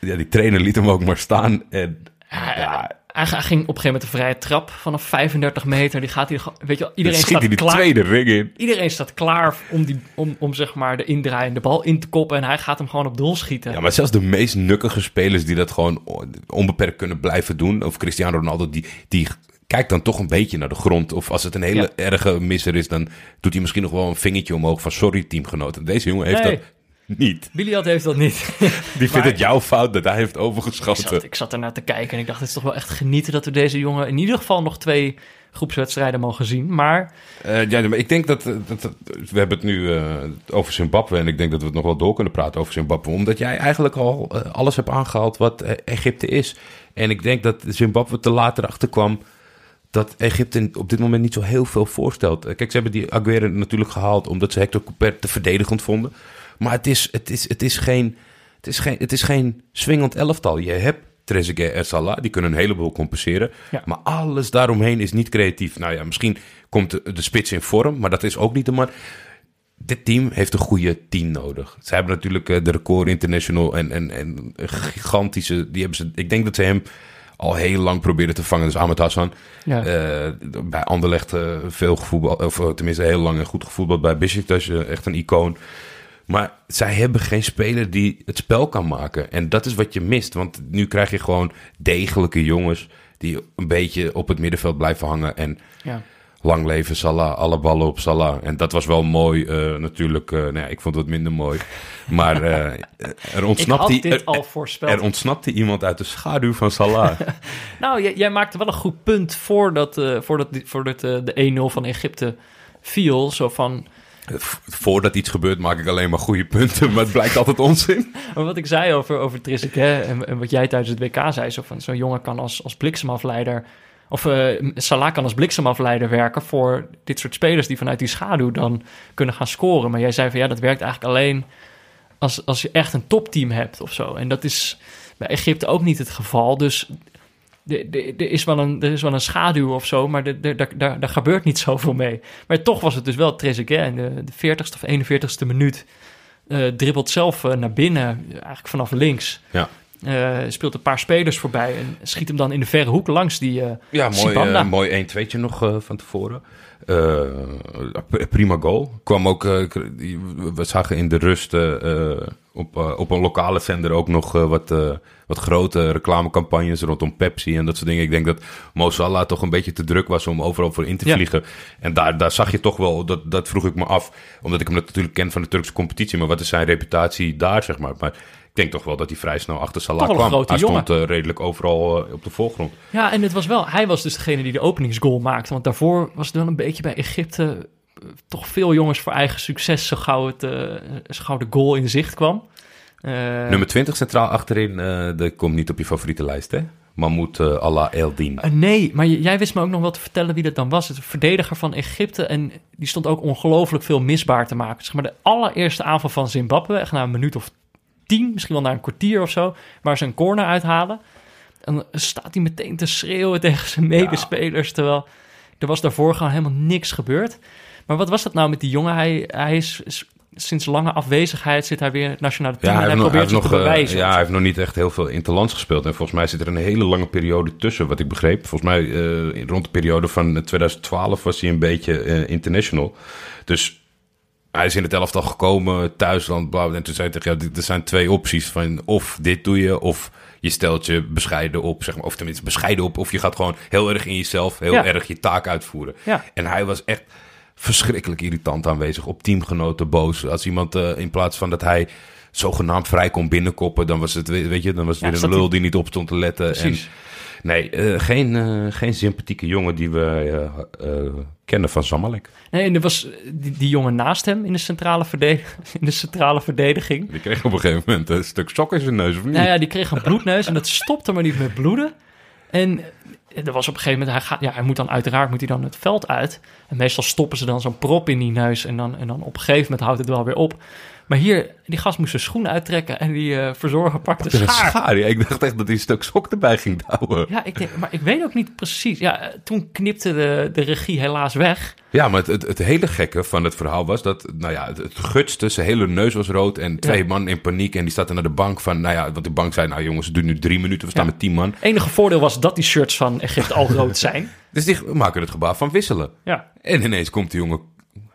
ja, die trainer liet hem ook maar staan. En Hij, ja, hij ging op een gegeven moment een vrije trap vanaf 35 meter. Die gaat hij, gewoon- weet je iedereen staat die klaar. tweede ring in. Iedereen staat klaar om, die, om, om zeg maar de indraaiende bal in te koppen. En hij gaat hem gewoon op doel schieten. Ja, maar zelfs de meest nukkige spelers die dat gewoon onbeperkt kunnen blijven doen. Of Cristiano Ronaldo, die, die kijkt dan toch een beetje naar de grond. Of als het een hele erge misser is, dan doet hij misschien nog wel een vingertje omhoog van sorry teamgenoten. Deze jongen heeft dat niet. Biliad heeft dat niet. (laughs) Die vindt het jouw fout dat hij heeft ik, overgeschoten. zat, ik zat ernaar te kijken en ik dacht, het is toch wel echt genieten dat we deze jongen in ieder geval nog twee groepswedstrijden mogen zien. Maar Eh, ja, maar ik denk dat, dat, dat- We hebben het nu eh, over Zimbabwe. En ik denk dat we het nog wel door kunnen praten over Zimbabwe. Omdat jij eigenlijk al eh, alles hebt aangehaald wat eh, Egypte is. En ik denk dat Zimbabwe te later achterkwam. Dat Egypte op dit moment niet zo heel veel voorstelt. Eh, Kijk, ze hebben die Aguero natuurlijk gehaald. Omdat ze Hector Couper te verdedigend vonden. Maar het is, het is, het is, geen, het is, geen, het is geen swingend elftal. Je hebt Trezeguet en Salah. Die kunnen een heleboel compenseren. Ja. Maar alles daaromheen is niet creatief. Nou ja, misschien komt de, de spits in vorm, maar dat is ook niet de man. Dit team heeft een goede team nodig. Ze hebben natuurlijk eh, de record international en, en, en een gigantische. Die hebben ze, ik denk dat ze hem al heel lang proberen te vangen. Dus Ahmed Hassan. ja, Eh, bij Anderlecht eh, veel gevoetbald, of eh, tenminste heel lang en goed gevoetbald bij Besiktas, eh, echt een icoon. Maar zij hebben geen speler die het spel kan maken. En dat is wat je mist. Want nu krijg je gewoon degelijke jongens die een beetje op het middenveld blijven hangen. En ja. Lang leven Salah, alle ballen op Salah. En dat was wel mooi eh, natuurlijk. eh nou ja, ik vond het minder mooi. Maar eh, er, ontsnapte, er, er ontsnapte iemand uit de schaduw van Salah. (laughs) Nou, jij, jij maakte wel een goed punt voordat, voordat, voordat de 1-0 van Egypte viel. Zo van, Voordat iets gebeurt maak ik alleen maar goede punten. Maar het blijkt altijd onzin. (laughs) maar wat ik zei over, over Trezeguet en, en wat jij tijdens het WK zei. Zo van, zo'n jongen kan als, als bliksemafleider... Of eh, Salah kan als bliksemafleider werken voor dit soort spelers... die vanuit die schaduw dan kunnen gaan scoren. Maar jij zei van, ja, dat werkt eigenlijk alleen... als, als je echt een topteam hebt of zo. En dat is bij Egypte ook niet het geval. Dus er- is wel een, er is wel een schaduw of zo, maar daar gebeurt niet zoveel mee. Maar toch was het dus wel Trezeguet in de, de 40ste of 41ste minuut. eh dribbelt zelf eh, naar binnen, eigenlijk vanaf links. Ja. Eh, speelt een paar spelers voorbij en schiet hem dan in de verre hoek langs die... eh, Ja, mooi, eh, mooi 1-2'tje nog van tevoren. Prima goal. Kwam ook, we zagen in de rust op, op een lokale zender ook nog wat, wat grote reclamecampagnes rondom Pepsi en dat soort dingen. Ik denk dat Mo Salah toch een beetje te druk was om overal voor in te Ja. vliegen. En daar, daar zag je toch wel, dat, dat vroeg ik me af, omdat ik hem natuurlijk ken van de Turkse competitie, maar wat is zijn reputatie daar, zeg maar. Maar denk toch wel dat hij vrij snel achter Salah kwam. grote hij jongen. stond eh, redelijk overal eh, op de voorgrond. Ja, en het was wel, hij was dus degene die de openingsgoal maakte. Want daarvoor was het wel een beetje bij Egypte eh, toch veel jongens voor eigen succes zo gauw, het, zo gauw de goal in zicht kwam. Nummer 20 centraal achterin, dat komt niet op je favoriete lijst, hè? Mahmoud eh Allah Eldin. Nee, maar jij wist me ook nog wel te vertellen wie dat dan was. Het verdediger van Egypte en die stond ook ongelooflijk veel misbaar te maken. Zeg maar de allereerste aanval van Zimbabwe, echt na een minuut of tien, misschien wel na een kwartier of zo, waar ze een corner uithalen. En dan staat hij meteen te schreeuwen (laughs) tegen zijn medespelers, terwijl er was daarvoor gewoon helemaal niks gebeurd. Maar wat was dat nou met die jongen? Hij, hij is, is- sinds lange afwezigheid zit hij weer in het nationale team Ja, hij en hij nog, hij, probeert nog, zich te eh, bewijzen. ja, hij heeft nog niet echt heel veel interlands gespeeld. En volgens mij zit er een hele lange periode tussen, wat ik begreep. Volgens mij eh, rond de periode van 2012 was hij een beetje eh, international. Dus hij is in het elftal gekomen, thuisland, bla, bla. En toen zei hij tegen jou, er zijn twee opties. Van of dit doe je, of je stelt je bescheiden op. Zeg maar, of tenminste bescheiden op. Of je gaat gewoon heel erg in jezelf, heel Ja. erg je taak uitvoeren. Ja. En hij was echt verschrikkelijk irritant aanwezig. Op teamgenoten boos. Als iemand eh, in plaats van dat hij zogenaamd vrij kon binnenkoppen... dan was het, we- weet je, dan was het Ja, weer een lul die niet op stond te letten. Precies. En, nee, eh, geen, eh, geen sympathieke jongen die we eh, kennen van Zamalek. Nee, en er was die, die jongen naast hem in de centrale, verdedig- (laughs) in de centrale verdediging. Die kreeg op een gegeven moment een stuk sok in zijn neus, of niet? Nou ja, die kreeg een bloedneus en dat stopte maar niet met bloeden. En er was op een gegeven moment, hij, gaat, ja, hij moet dan uiteraard moet hij dan het veld uit. En meestal stoppen ze dan zo'n prop in die neus en dan, en dan op een gegeven moment houdt het wel weer op. Maar hier, die gast moest zijn schoen uittrekken en die eh, verzorger pakte Een schaar. schaar, ja. Ik dacht echt dat hij een stuk sok erbij ging douwen. Ja, ik denk, maar ik weet ook niet precies. Ja, eh, toen knipte de, de regie helaas weg. Ja, maar het, het, het hele gekke van het verhaal was dat, nou ja, het, het gutste, zijn hele neus was rood en twee Ja. man in paniek. En die zaten naar de bank van, nou ja, want de bank zei, nou jongens, het duurt nu drie minuten, we staan Ja. met tien man. enige voordeel was dat die shirts van Egypte al rood zijn. (laughs) Dus die maken het gebaar van wisselen. Ja, En ineens komt die jongen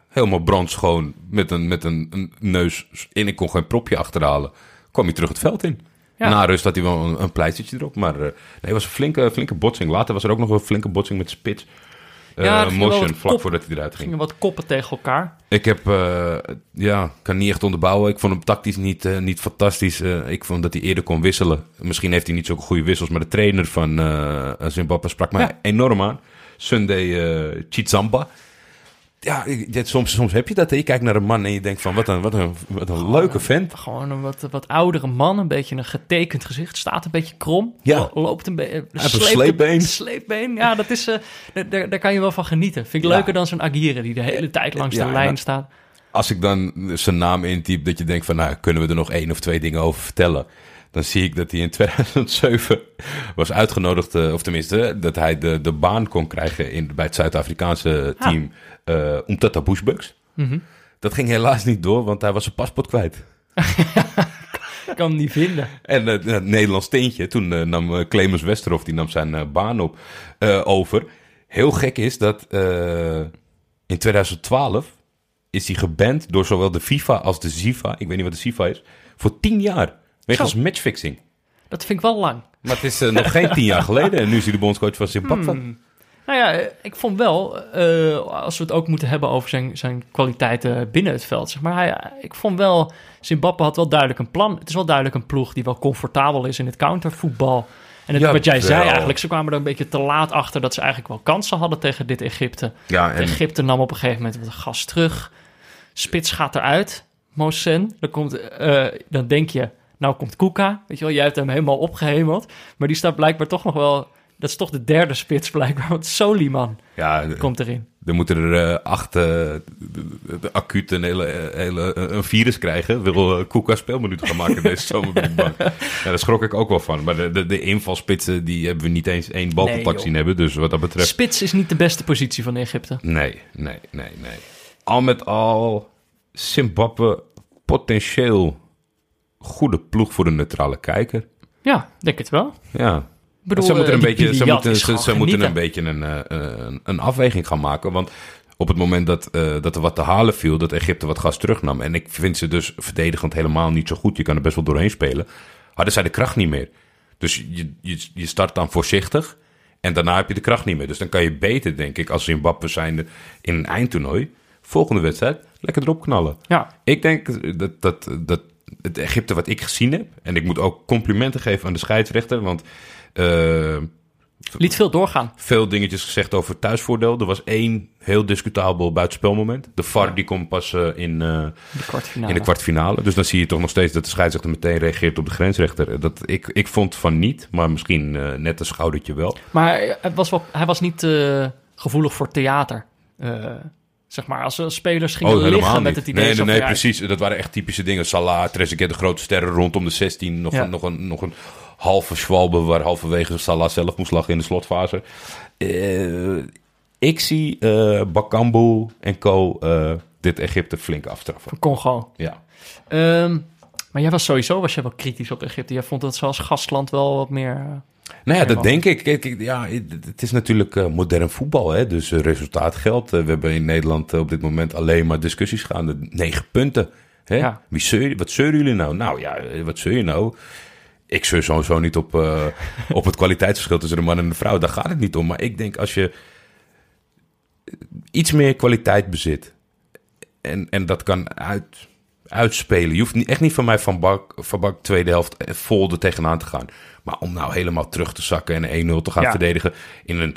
helemaal brandschoon met een, met een, een neus in. Ik kon geen propje achterhalen. Kwam hij terug het veld in. Ja. Na rust had hij wel een, een pleistertje erop. Maar eh, nee, het was een flinke, flinke botsing. Later was er ook nog een flinke botsing met Spits. eh, Ja, motion vlak kop- voordat hij eruit Er ging. gingen wat koppen tegen elkaar. Ik heb, eh, ja, kan niet echt onderbouwen. Ik vond hem tactisch niet, niet fantastisch. Ik vond dat hij eerder kon wisselen. Misschien heeft hij niet zulke goede wissels, maar de trainer van Zimbabwe sprak mij Ja. enorm aan. Sunday Chizamba. Ja, dit- soms, soms heb je dat. hè. Je kijkt naar een man en je denkt van, wat een, wat een, wat een leuke vent. Gewoon een wat, wat oudere man, een beetje een getekend gezicht. Staat een beetje krom. Ja. lo- Loopt een beetje... een sleepbeen. (laughs) Sleepbeen, ja, dat is... eh, daar- daar, daar kan je wel van genieten. Vind ik Ja. leuker dan zo'n Aguirre die de hele tijd langs Ja, de lijn nou- staat. Als ik dan zijn naam intyp, dat je denkt van, nou, kunnen we er nog één of twee dingen over vertellen? Dan zie ik dat hij in (laughs) 2007 was uitgenodigd, eh, of tenminste, dat hij de, de baan kon krijgen in, bij het Zuid-Afrikaanse Ah. team eh Umtata Bushbucks. Mhm. Dat ging helaas niet door, want hij was zijn paspoort kwijt. Ik (laughs) kan hem niet vinden. En eh, het Nederlands tintje, toen nam Clemens Westerhof, die nam zijn baan op, over. Heel gek is dat in 2012 is hij geband door zowel de FIFA als de ZIFA, ik weet niet wat de ZIFA is, voor tien jaar. Wegens Zo. matchfixing. Dat vind ik wel lang. Maar het is eh, nog geen tien jaar geleden en nu is hij de bondscoach van Zimbabwe. Hmm. Nou ja, ik vond wel, eh, als we het ook moeten hebben over zijn, zijn kwaliteiten binnen het veld, zeg maar. Hij, ik vond wel, Zimbabwe had wel duidelijk een plan. Het is wel duidelijk een ploeg die wel comfortabel is in het countervoetbal. En het, Ja, wat jij zei wel. eigenlijk, ze kwamen er een beetje te laat achter dat ze eigenlijk wel kansen hadden tegen dit Egypte. Ja, en Egypte nam op een gegeven moment wat gas terug. Spits gaat eruit, Mosen. Dan, komt, eh, dan denk je, nou komt Kuka. Weet je wel, jij hebt hem helemaal opgehemeld. Maar die staat blijkbaar toch nog wel... Dat is toch de derde spits blijkbaar. Want Soliman ja, komt erin. er moeten er eh, acht eh, de acuut een, hele, eh, hele, een virus krijgen. Wil Koeka speelminuten gaan maken deze (laughs) zomer. Ja, daar schrok ik ook wel van. Maar de, de, de invalspitsen, die hebben we niet eens één balcontact Nee, zien hebben. Dus wat dat betreft... Spits is niet de beste positie van Egypte. Nee, nee, nee, nee. Al met al, Zimbabwe potentieel goede ploeg voor de neutrale kijker. Ja, denk het wel. Ja, bedoel, ze moeten, eh, een die beetje, ze moeten, ze, moeten een beetje een, eh, een, een afweging gaan maken. Want op het moment dat, eh, dat er wat te halen viel, dat Egypte wat gas terugnam. En ik vind ze dus verdedigend helemaal niet zo goed. Je kan er best wel doorheen spelen. Hadden zij de kracht niet meer. Dus je, je, je start dan voorzichtig. En daarna heb je de kracht niet meer. Dus dan kan je beter, denk ik, als Zimbabwe zijnde in een eindtoernooi. Volgende wedstrijd, lekker erop knallen. Ja, Ik denk dat, dat, dat het Egypte wat ik gezien heb... en ik moet ook complimenten geven aan de scheidsrechter... want eh, liet veel doorgaan. veel dingetjes gezegd over thuisvoordeel. Er was één heel discutabel buitenspelmoment. De VAR die komt pas eh, in, eh, De kwartfinale. in de kwartfinale. Dus dan zie je toch nog steeds dat de scheidsrechter meteen reageert op de grensrechter. Dat, ik, ik vond van niet, maar misschien net een schoudertje wel. Maar het was wel, hij was niet gevoelig voor theater. Zeg maar, als, spelers gingen liggen met het idee... Nee, nee, nee ja, precies. Dat waren echt typische dingen. Salah, Trezeguet, de grote sterren rondom de 16. Nog, Ja. een, nog, een, nog een halve schwalbe waar halverwege Salah zelf moest lachen in de slotfase. Eh, ik zie eh Bakambu en co. eh, dit Egypte flink afstraffen. Van Congo. Ja. Ehm, maar jij was sowieso was jij wel kritisch op Egypte. Jij vond dat ze als gastland wel wat meer... Nou ja, dat denk ik. Kijk, ja, het is natuurlijk eh, modern voetbal, hè? dus eh, resultaat geldt. Eh, we hebben in Nederland op dit moment alleen maar discussies gaande. Negen punten. Hè? Ja. Wie zeur, wat zeuren jullie nou? Nou ja, wat zeur je nou? Ik zeur sowieso niet op, op het (laughs) kwaliteitsverschil tussen de man en de vrouw. Daar gaat het niet om. Maar ik denk als je iets meer kwaliteit bezit... en, en dat kan uit, uitspelen. Je hoeft niet, echt niet van mij van bak, van bak tweede helft vol er tegenaan te gaan. Maar om nou helemaal terug te zakken en 1-0 te gaan Ja. verdedigen in, een,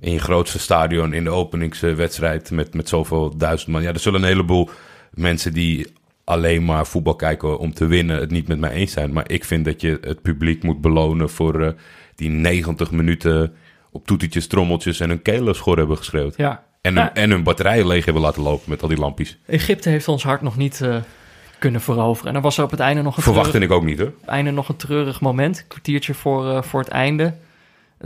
in je grootste stadion in de openingswedstrijd met, met zoveel duizend man. Ja, er zullen een heleboel mensen die alleen maar voetbal kijken om te winnen het niet met mij eens zijn. Maar ik vind dat je het publiek moet belonen voor eh, die 90 minuten op toetertjes, trommeltjes en hun kelen schor hebben geschreeuwd. ja. En hun, Ja. en hun batterijen leeg hebben laten lopen met al die lampjes. Egypte heeft ons hart nog niet eh, kunnen veroveren. En dan was er op het einde nog een, Verwachtte treurig, ik ook niet op het einde nog een treurig moment. Kwartiertje voor, eh, voor het einde.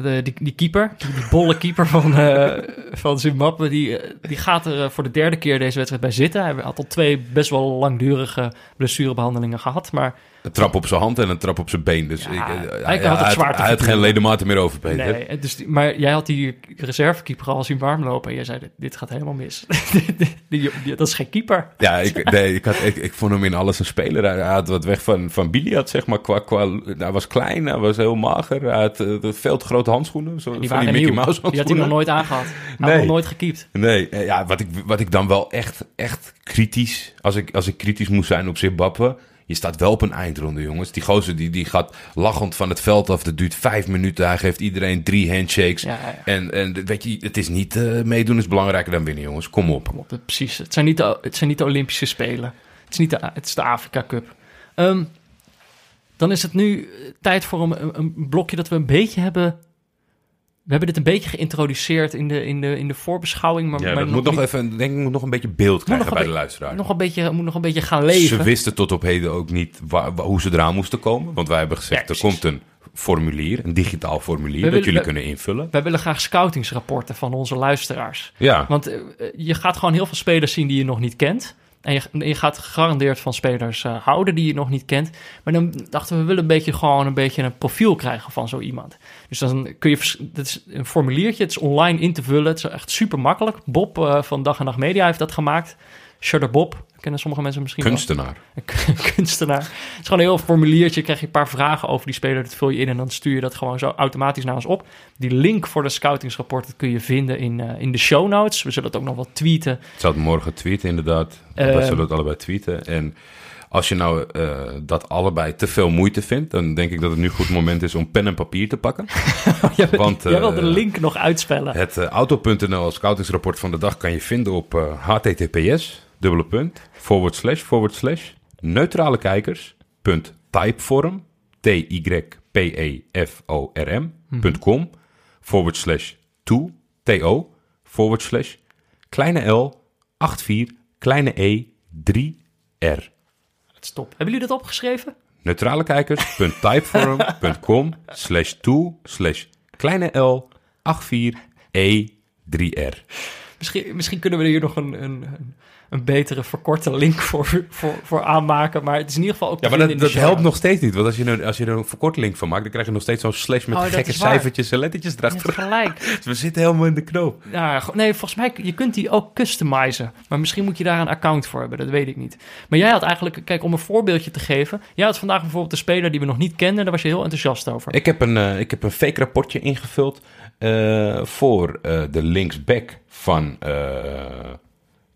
De, die, die keeper, die, bolle keeper van, eh, van Zimbabwe, die, eh, die gaat er eh, voor de derde keer deze wedstrijd bij zitten. Hij had al twee best wel langdurige blessurebehandelingen gehad. Maar Een trap op zijn hand en een trap op zijn been. Dus Ja, ik, hij had het zwaar te hij had geen ledematen meer over, Peter. Nee, dus, maar jij had die reservekeeper al zien warm lopen. En jij zei, dit, dit gaat helemaal mis. (laughs) Die- die- dat is geen keeper. Ja, ik, nee, ik, had, ik, ik vond hem in alles een speler. Hij, had wat weg van, van Biliad, zeg maar. Qua, qua, hij was klein, hij was heel mager. Hij had eh, veel te handschoenen. Zo, Die van die Mickey nieuw. Mouse Die had hij nog handschoenen. nooit aangehad. Hij Nee. nog nooit gekiept. Nee, eh, ja, wat ik, wat ik dan wel echt, echt kritisch... Als ik, als ik kritisch moest zijn op Zimbabwe... Je staat wel op een eindronde, jongens. Die gozer die, die gaat lachend van het veld af. Dat duurt vijf minuten. Hij geeft iedereen drie handshakes. Ja, ja. En, en weet je, het is niet... eh, meedoen is belangrijker dan winnen, jongens. Kom op. Kom op, precies. Het zijn, niet de, het zijn niet de Olympische Spelen. Het is, niet de, het is de Afrika Cup. Ehm, dan is het nu eh, tijd voor een- een blokje dat we een beetje hebben... We hebben dit een beetje geïntroduceerd in de, in de, in de voorbeschouwing. Maar, Ja, maar dat moet nog niet- even... Denk ik moet nog een beetje beeld krijgen nog bij de luisteraar. nog een beetje, moet nog een beetje gaan leven. Ze wisten tot op heden ook niet waar, waar- hoe ze eraan moesten komen. Want wij hebben gezegd, Ja, er komt een formulier, een digitaal formulier, dat willen- jullie kunnen invullen. Wij willen graag scoutingsrapporten van onze luisteraars. Ja, Want eh, je gaat gewoon heel veel spelers zien die je nog niet kent. En je, gaat gegarandeerd van spelers eh, houden die je nog niet kent. Maar dan dachten we, willen een beetje gewoon een beetje een profiel krijgen van zo iemand. Dus dan kun je, dat is een formuliertje, het is online in te vullen. Het is echt super makkelijk. Bob eh, van Dag en Nacht Media heeft dat gemaakt. Shutter Bob, kennen sommige mensen misschien kunstenaar. Een (laughs) kunstenaar. Het is gewoon een heel formuliertje. krijg je een paar vragen over die speler. Dat vul je in en dan stuur je dat gewoon zo automatisch naar ons op. Die link voor de scoutingsrapport dat kun je vinden in, eh, in de show notes. We zullen het ook nog wel tweeten. Ik zal het morgen tweeten, inderdaad. Eh, Wij zullen het allebei tweeten. En als je nou eh, dat allebei te veel moeite vindt, dan denk ik dat het nu goed moment is om pen en papier te pakken. (laughs) jij, Want, jij wil de eh, link nog uitspellen. Het eh, auto.nl scoutingsrapport van de dag kan je vinden op eh, https, dubbele punt, forward slash, forward slash, neutrale kijkers, punt, typeform, T-Y-P-E-F-O-R-M, punt com, forward slash to, T-O, forward slash, kleine L, 84, kleine E, 3R. Stop. Hebben jullie dat opgeschreven? neutralekijkers.typeform.com (laughs) slash to slash kleine L 84 E 3R. Misschien, misschien kunnen we hier nog een, een, een, een betere verkorte link voor, voor, voor aanmaken. Maar het is in ieder geval ook Ja, maar dat, helpt nog steeds niet. Want als je, er, als je er een verkorte link van maakt, dan krijg je nog steeds zo'n slash met Oh, gekke cijfertjes en lettertjes erachter. gelijk. (laughs) We zitten helemaal in de knoop. Ja, nee, volgens mij, je kunt die ook customizen. Maar misschien moet je daar een account voor hebben, dat weet ik niet. Maar jij had eigenlijk, kijk, om een voorbeeldje te geven. Jij had vandaag bijvoorbeeld een speler die we nog niet kenden. Daar was je heel enthousiast over. Ik heb een, eh, ik heb een fake rapportje ingevuld eh, voor eh, de linksback van, eh,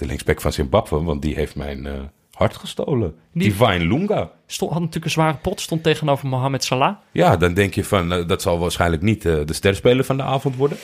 de linksback van Zimbabwe. Want die heeft mijn eh, hart gestolen. Die- Divine Lunga. Stond, had natuurlijk een zware pot, stond tegenover Mohamed Salah. Ja, dan denk je van, eh, dat zal waarschijnlijk niet eh, de sterspeler van de avond worden.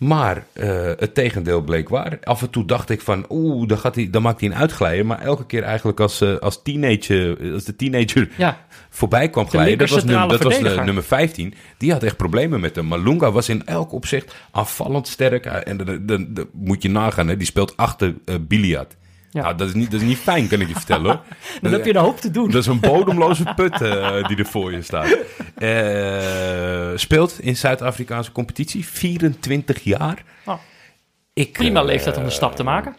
Maar eh, het tegendeel bleek waar. Af en toe dacht ik van, oeh, dan, gaat hij, dan maakt hij een uitglijden. Maar elke keer eigenlijk als, eh, als, teenager, als de teenager Ja, voorbij kwam De glijden. Dat was, linker num- dat was eh, nummer 15. Die had echt problemen met hem. Maar Lunga was in elk opzicht aanvallend sterk. En dan- moet je nagaan, hè, die speelt achter Biliad. Ja. Nou, dat, is niet, dat is niet fijn, kan ik je vertellen hoor. (laughs) dan heb je een hoop te doen. Dat is een bodemloze put eh, die er voor je staat. Eh, speelt in Zuid-Afrikaanse competitie, 24 jaar. Oh. Ik, Prima eh, leeftijd om de stap te maken.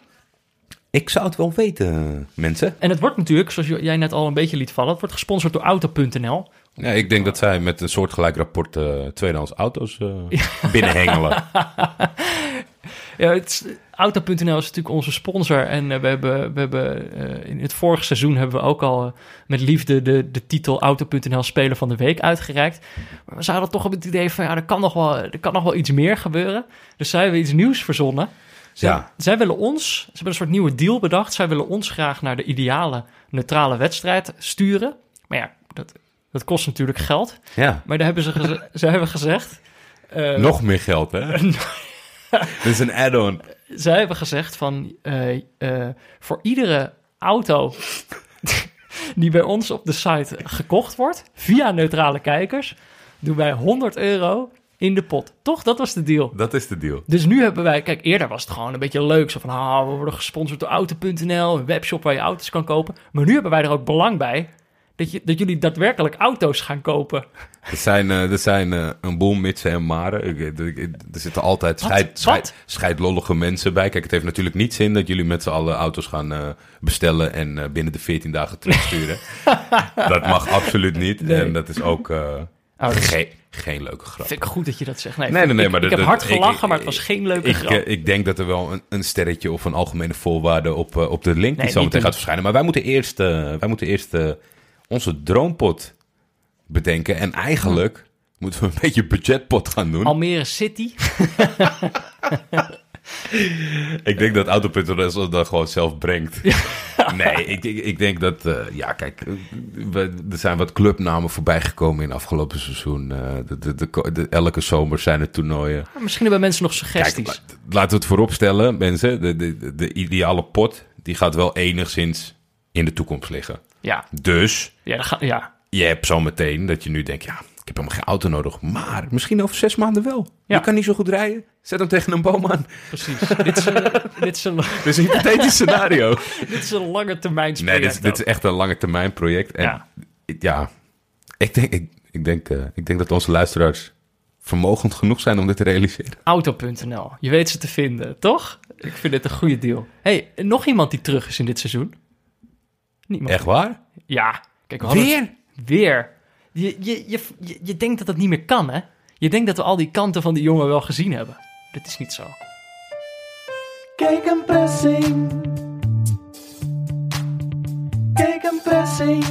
Ik zou het wel weten, mensen. En het wordt natuurlijk, zoals jij net al een beetje liet vallen, het wordt gesponsord door Auto.nl. Ja, ik denk dat zij met een soortgelijk rapport eh tweedehands auto's eh, binnenhengelen. (laughs) Ja, Auto.nl is natuurlijk onze sponsor. En eh, we hebben, we hebben eh, in het vorige seizoen hebben we ook al eh, met liefde de, de titel Auto.nl Speler van de Week uitgereikt. Maar we hadden toch op het idee van ja, er kan nog wel, er kan nog wel iets meer gebeuren. Dus zij hebben iets nieuws verzonnen. Zij, Ja. zij willen ons, ze hebben een soort nieuwe deal bedacht. Zij willen ons graag naar de ideale neutrale wedstrijd sturen. Maar ja, dat, dat kost natuurlijk geld. Ja, Maar daar hebben ze, (laughs) ze hebben gezegd. nog meer geld, hè? (laughs) (laughs) Dit is een add-on. zij hebben gezegd van eh, eh, voor iedere auto (laughs) die bij ons op de site gekocht wordt, via neutrale kijkers, doen wij 100 euro in de pot. Toch? Dat was de deal. Dat is de deal. Dus nu hebben wij, kijk, eerder was het gewoon een beetje leuk. Zo van, ah, we worden gesponsord door Auto.nl, een webshop waar je auto's kan kopen. Maar nu hebben wij er ook belang bij dat, je, dat jullie daadwerkelijk auto's gaan kopen. Er zijn, eh, er zijn eh, een boel mitsen en maren. Ik- ik- ik- Er zitten altijd Wat? scheid, scheidlollige mensen bij. Kijk, het heeft natuurlijk niet zin dat jullie met z'n allen auto's gaan eh, bestellen en eh, binnen de 14 dagen terugsturen. (laughs) dat mag absoluut niet. Nee. En dat is ook eh, Oh, dat geen, geen leuke grap. Vind ik goed dat je dat zegt. Nee, Nee, nee, nee, ik, maar ik dat- heb dat- hard gelachen, ik- maar het was geen leuke Ik, grap. eh, ik denk dat er wel een, een sterretje of een algemene voorwaarde op, eh, op de link die zo meteen gaat verschijnen. Maar wij moeten eerst, eh, wij moeten eerst eh, onze droompot bedenken. En eigenlijk moeten we een beetje budgetpot gaan doen. Almere City. (laughs) Ik denk dat Auto.nl dat gewoon zelf brengt. (laughs) Nee, ik, ik, ik denk dat... eh, ja, kijk, we- er zijn wat clubnamen voorbij gekomen in het afgelopen seizoen. Eh, de, de, de, de- elke zomer zijn er toernooien. Misschien hebben mensen nog Kijk, suggesties. maar laten we het vooropstellen, mensen. De, de, de, de ideale pot, die gaat wel enigszins in de toekomst liggen. Ja, Dus ja, ga, ja. je hebt zo meteen dat je nu denkt... ja, ik heb helemaal geen auto nodig. Maar misschien over zes maanden wel. Ja. Je kan niet zo goed rijden. Zet hem tegen een boom aan. precies. dit, is een, (laughs) dit, is een, Dat is een hypothetisch scenario. (laughs) dit is een lange termijn Nee, dit is, dit is echt een lange termijn project. En Ja. ja, ik, denk, ik, ik, denk, eh, ik denk dat onze luisteraars vermogend genoeg zijn om dit te realiseren. Auto.nl. Je weet ze te vinden, toch? Ik vind dit een goede deal. hey, nog iemand die terug is in dit seizoen? Niemand. Echt waar? Ja. Kijk, we hadden- Weer? Weer. Je, je, je, je, je denkt dat het niet meer kan, hè? Je denkt dat we al die kanten van die jongen wel gezien hebben. Dit is niet zo. Kijk een pressing. Kijk een pressing.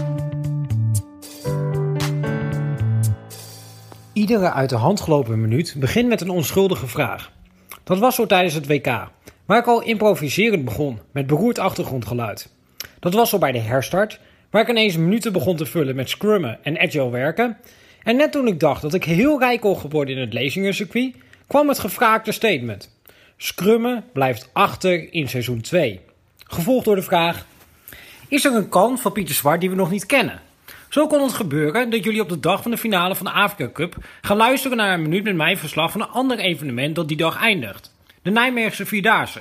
Iedere uit de hand gelopen minuut begint met een onschuldige vraag. Dat was zo tijdens het WK, waar ik al improviserend begon met beroerd achtergrondgeluid. Dat was zo bij de herstart, waar ik ineens minuten begon te vullen met scrummen en agile werken. En net toen ik dacht dat ik heel rijk kon geworden in het lezingencircuit, kwam het gevraagde statement. Scrummen blijft achter in seizoen 2. Gevolgd door de vraag: Is er een kant van Pieter Zwart die we nog niet kennen? Zo kon het gebeuren dat jullie op de dag van de finale van de Afrika Cup gaan luisteren naar een minuut met mijn verslag van een ander evenement dat die dag eindigt. De Nijmeegse Vierdaagse.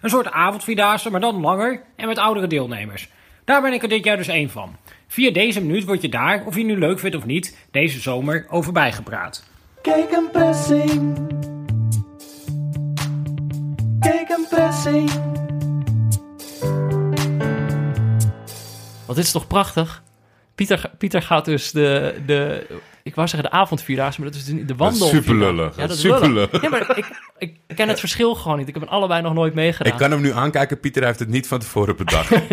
Een soort avondvierdaagse, maar dan langer en met oudere deelnemers. Daar ben ik er dit jaar dus één van. Via deze minuut word je daar, of je nu leuk vindt of niet, deze zomer over bijgepraat. Kijk een pressing. Kijk een pressing. Want dit is toch prachtig? Pieter, Pieter gaat dus de, de, ik wou zeggen de avondvierdaagse, maar dat is de, de wandel. superlullig. Ja, dat is Superlullig. lullig. Ja, maar ik, ik ken het verschil gewoon niet. Ik heb het allebei nog nooit meegedaan. Ik kan hem nu aankijken. Pieter heeft het niet van tevoren bedacht. (laughs)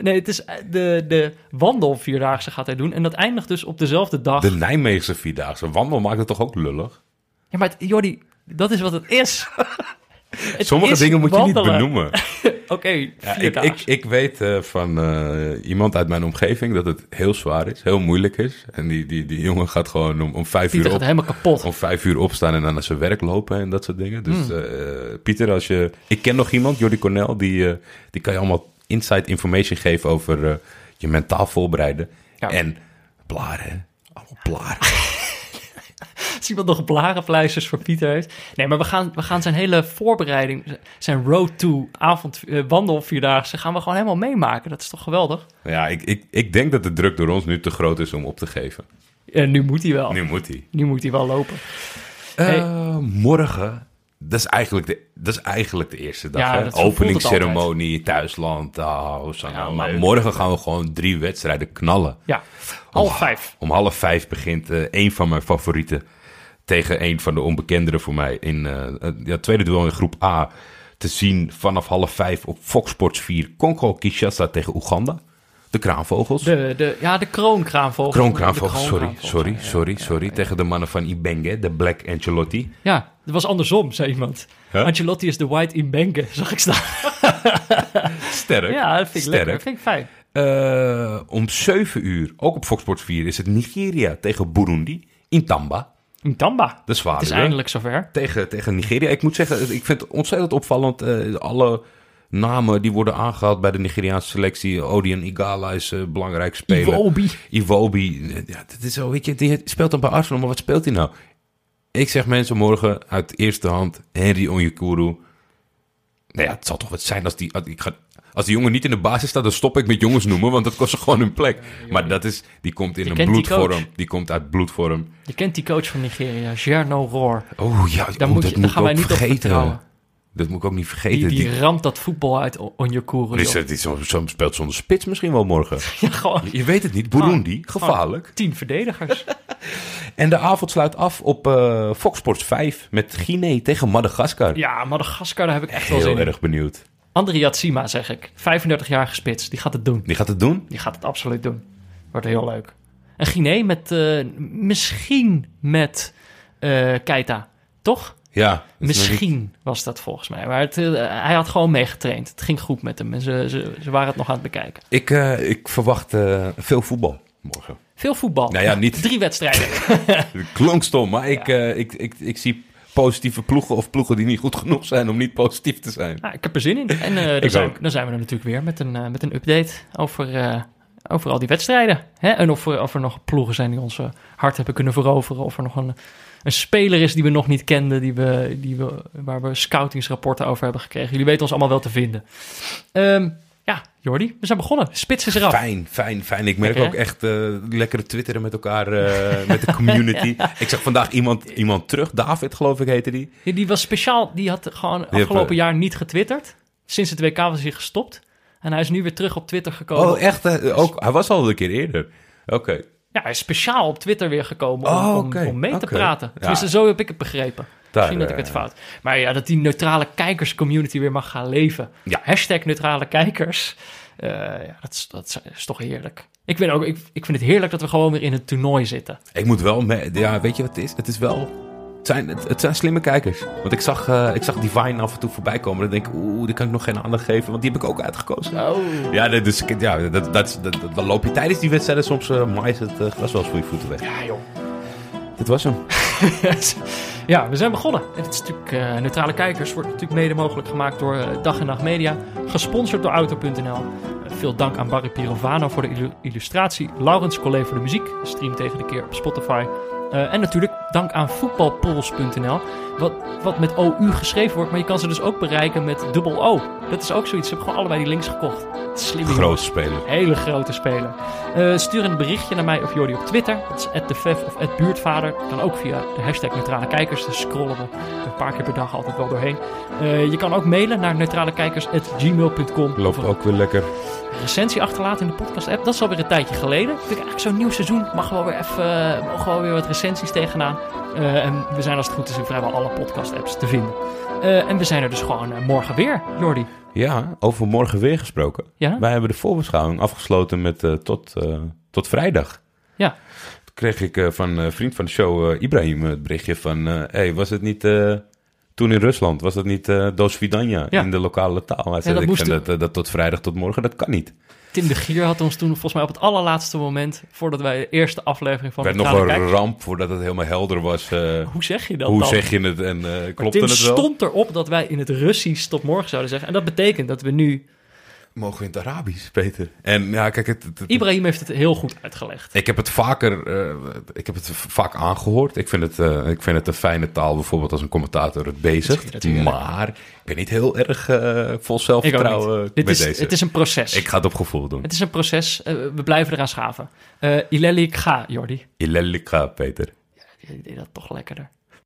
Nee, het is eh, de, de wandelvierdaagse gaat hij doen. En dat eindigt dus op dezelfde dag. De Nijmeegse Vierdaagse. Wandel maakt het toch ook lullig? Ja, maar het- Jordi, dat is wat het is. (laughs) Het Sommige dingen moet je niet benoemen. (laughs) Oké, Ja, ik, ik, ik weet eh, van eh, iemand uit mijn omgeving dat het heel zwaar is, heel moeilijk is. En die, die, die jongen gaat gewoon om, om vijf Pieter uur gaat op, helemaal kapot. om vijf uur opstaan en dan naar zijn werk lopen en dat soort dingen. Dus Hmm. eh, Pieter, als je... Ik ken nog iemand, Jordi Cornel, die, die kan je allemaal inside information geven over je mentaal voorbereiden. Ja. En blaren. Allemaal blaren. (laughs) Als iemand nog blarenpleisters voor Pieter heeft. Nee, maar we gaan, we gaan zijn hele voorbereiding, zijn road to avond, eh, wandelvierdaagse, gaan we gewoon helemaal meemaken. Dat is toch geweldig? ja, ik, ik, ik denk dat de druk door ons nu te groot is om op te geven. En nu moet hij wel. Nu, Nu moet hij. moet hij wel lopen. Eh, morgen, dat is, eigenlijk de, dat is eigenlijk de eerste dag. Ja, Openingsceremonie, thuisland. ah, Hosanna. Ja, maar leuk. morgen gaan we gewoon drie wedstrijden knallen. Ja, half vijf. Om half vijf begint eh een van mijn favorieten tegen een van de onbekenderen voor mij. In eh, het ja, tweede duel in groep A te zien vanaf half vijf op Fox Sports 4. Congo Kinshasa tegen Oeganda. De Kraanvogels. De, de, ja, de kroonkraanvogel. Kroonkraanvogels, De sorry, sorry, sorry, ja, sorry. ja. Tegen de mannen van Ibenge, de Black Ancelotti. Ja, dat was andersom, zei iemand. Huh? Ancelotti is de white in Bengen, (laughs) zag ik staan. (laughs) Sterk. Ja, dat vind ik Sterk. lekker. Dat vind ik fijn. Eh, om 7 uur, ook op Fox Sports 4, is het Nigeria tegen Burundi in Tamba. Tamba. De Het is eindelijk zover. Tegen, tegen Nigeria. Ik moet zeggen, ik vind het ontzettend opvallend. eh, alle namen die worden aangehaald bij de Nigeriaanse selectie. Odion Igala is een belangrijk speler. Iwobi. Iwobi. eh, Ja, dat is zo, weet je, die speelt dan bij Arsenal, maar wat speelt hij nou? Ik zeg mensen morgen uit eerste hand, Henry Onyekuru. Nou ja, het zal toch wat zijn als die, ik ga, als die jongen niet in de basis staat, dan stop ik met jongens noemen, want dat kost gewoon hun plek. Maar dat is, die komt in Je een die bloedvorm. Die, komt uit bloedvorm. Je kent die coach van Nigeria, Jerno Roor. Oh ja, Daar, oh, moet dat je, moet gaan wij ook niet op vergeten. vertrouwen. Dat moet ik ook niet vergeten. die, Die, ramt dat voetbal uit O- Onyekuru. die, joh. die, zo, zo speelt zonder spits misschien wel morgen. (laughs) Ja, gewoon Je weet het niet. Burundi, gevaarlijk. tien verdedigers. (laughs) En de avond sluit af op eh, Fox Sports 5 met Guinea tegen Madagaskar. Ja, Madagaskar, daar heb ik echt wel Heel zin in. erg benieuwd. André Yatsima, zeg ik. 35-jarige spits. Die gaat het doen. Die gaat het doen? Die gaat het absoluut doen. Wordt heel leuk. En Guinea met... eh, misschien met eh Keita. Toch? Ja. niet- Misschien was dat volgens mij. Maar het, eh, hij had gewoon meegetraind. Het ging goed met hem. En ze, ze, ze waren het nog aan het bekijken. Ik, ik verwacht veel voetbal morgen. Veel voetbal. Nou ja, niet- Drie wedstrijden. (laughs) Klonk stom, maar ik, ik, ik, ik zie positieve ploegen of ploegen die niet goed genoeg zijn om niet positief te zijn. Nou, ik heb er zin in. En eh, (laughs) dan, zijn, ook. dan zijn we er natuurlijk weer met een, eh, met een update over, eh, over al die wedstrijden. Hè? En of er, of er nog ploegen zijn die ons hart hebben kunnen veroveren. Of er nog een, een speler is die we nog niet kenden, die we, die we, waar we scoutingsrapporten over hebben gekregen. Jullie weten ons allemaal wel te vinden. Ehm, Jordi, we zijn begonnen. Spits is eraf. Fijn, fijn, fijn. Ik merk Lekker, ook echt eh, lekkere twitteren met elkaar, eh, met de community. (laughs) Ik zag vandaag iemand, iemand terug, David geloof ik heette die. Die, die was speciaal, die had gewoon afgelopen eh, jaar niet getwitterd. Sinds het WK was hij gestopt. En hij is nu weer terug op Twitter gekomen. Oh echt? eh, ook, hij was al een keer eerder. Oké. Ja, hij is speciaal op Twitter weer gekomen om, Oh, om- mee te praten. Ja. Tenminste, zo heb ik het begrepen. Daar, Misschien dat ik eh, het fout. Maar ja, dat die neutrale kijkerscommunity weer mag gaan leven. Ja. Hashtag neutrale kijkers. Eh, ja, dat, is, dat is- is toch heerlijk. Ik, vind ook, ik, ik vind het heerlijk dat we gewoon weer in het toernooi zitten. Ik moet wel, ja, weet je wat het is? Het is wel, het zijn, het, het zijn slimme kijkers. Want ik zag, eh, ik zag Divine af en toe voorbij komen. Dan denk ik, oeh, die kan ik nog geen aandacht geven, want die heb ik ook uitgekozen. Oh. Ja, dus ja, dat, dat, dat, dan loop je tijdens die wedstrijden soms uh, mais het eh, gras wel eens voor je voeten weg. Ja, joh. Dit was hem. (laughs) ja, we zijn begonnen. En het is natuurlijk eh, Neutrale Kijkers wordt natuurlijk mede mogelijk gemaakt door eh, Dag en Nacht Media. Gesponsord door Auto.nl. Eh, veel dank aan Barry Pirovano voor de illu- illustratie. Laurens Collet voor de muziek. Stream tegen de keer op Spotify. Eh, en natuurlijk dank aan voetbalpols.nl. Wat, wat met OU geschreven wordt, maar je kan ze dus ook bereiken met dubbel O. Dat is ook zoiets. Ze hebben gewoon allebei die links gekocht. Slim Grote speler. Hele grote speler. Eh, stuur een berichtje naar mij of Jordi op Twitter. Dat is @defef of @buurtvader. Kan ook via de hashtag neutrale kijkers. Daar scrollen we een paar keer per dag altijd wel doorheen. Eh, je kan ook mailen naar neutralekijkers.gmail.com. Loopt ook weer lekker. Recensie achterlaten in de podcast app. Dat is alweer een tijdje geleden. Ik denk eigenlijk zo'n nieuw seizoen mag wel weer even, mogen wel weer wat recensies tegenaan. Eh, en we zijn als het goed is in vrijwel alle podcast apps te vinden. Eh, en we zijn er dus gewoon eh, morgen weer, Jordi. Ja, over morgen weer gesproken. Ja? Wij hebben de voorbeschouwing afgesloten met tot, tot vrijdag. Ja. Toen kreeg ik van een vriend van de show, Ibrahim, het berichtje van... hey, was het niet... toen in Rusland, was dat niet eh Dos Vidania Ja. in de lokale taal? Hij zei, dat ik moest vind dat, dat tot vrijdag tot morgen, dat kan niet. Tim de Gier had ons toen volgens mij op het allerlaatste moment, voordat wij de eerste aflevering van Het werd nog een ramp voordat het helemaal helder was. eh, Hoe zeg je dat hoe dan? zeg je het en klopte Tim het wel? stond erop dat wij in het Russisch tot morgen zouden zeggen. En dat betekent dat we nu... Mogen we in het Arabisch, Peter? En ja, kijk, het, het- het- Ibrahim heeft het heel goed uitgelegd. ik heb het vaker, eh, ik heb het vaak aangehoord. Ik vind het, eh, ik vind het een fijne taal, bijvoorbeeld als een commentator het bezigt. Maar ik ben niet heel erg eh, vol Ik zelfvertrouwen. Dit is, deze. het is een proces. Ik ga het op gevoel doen. Het is een proces. We blijven eraan schaven. Ileli, ik ga, Jordi. Ilelika, Peter. Je deed dat toch lekkerder.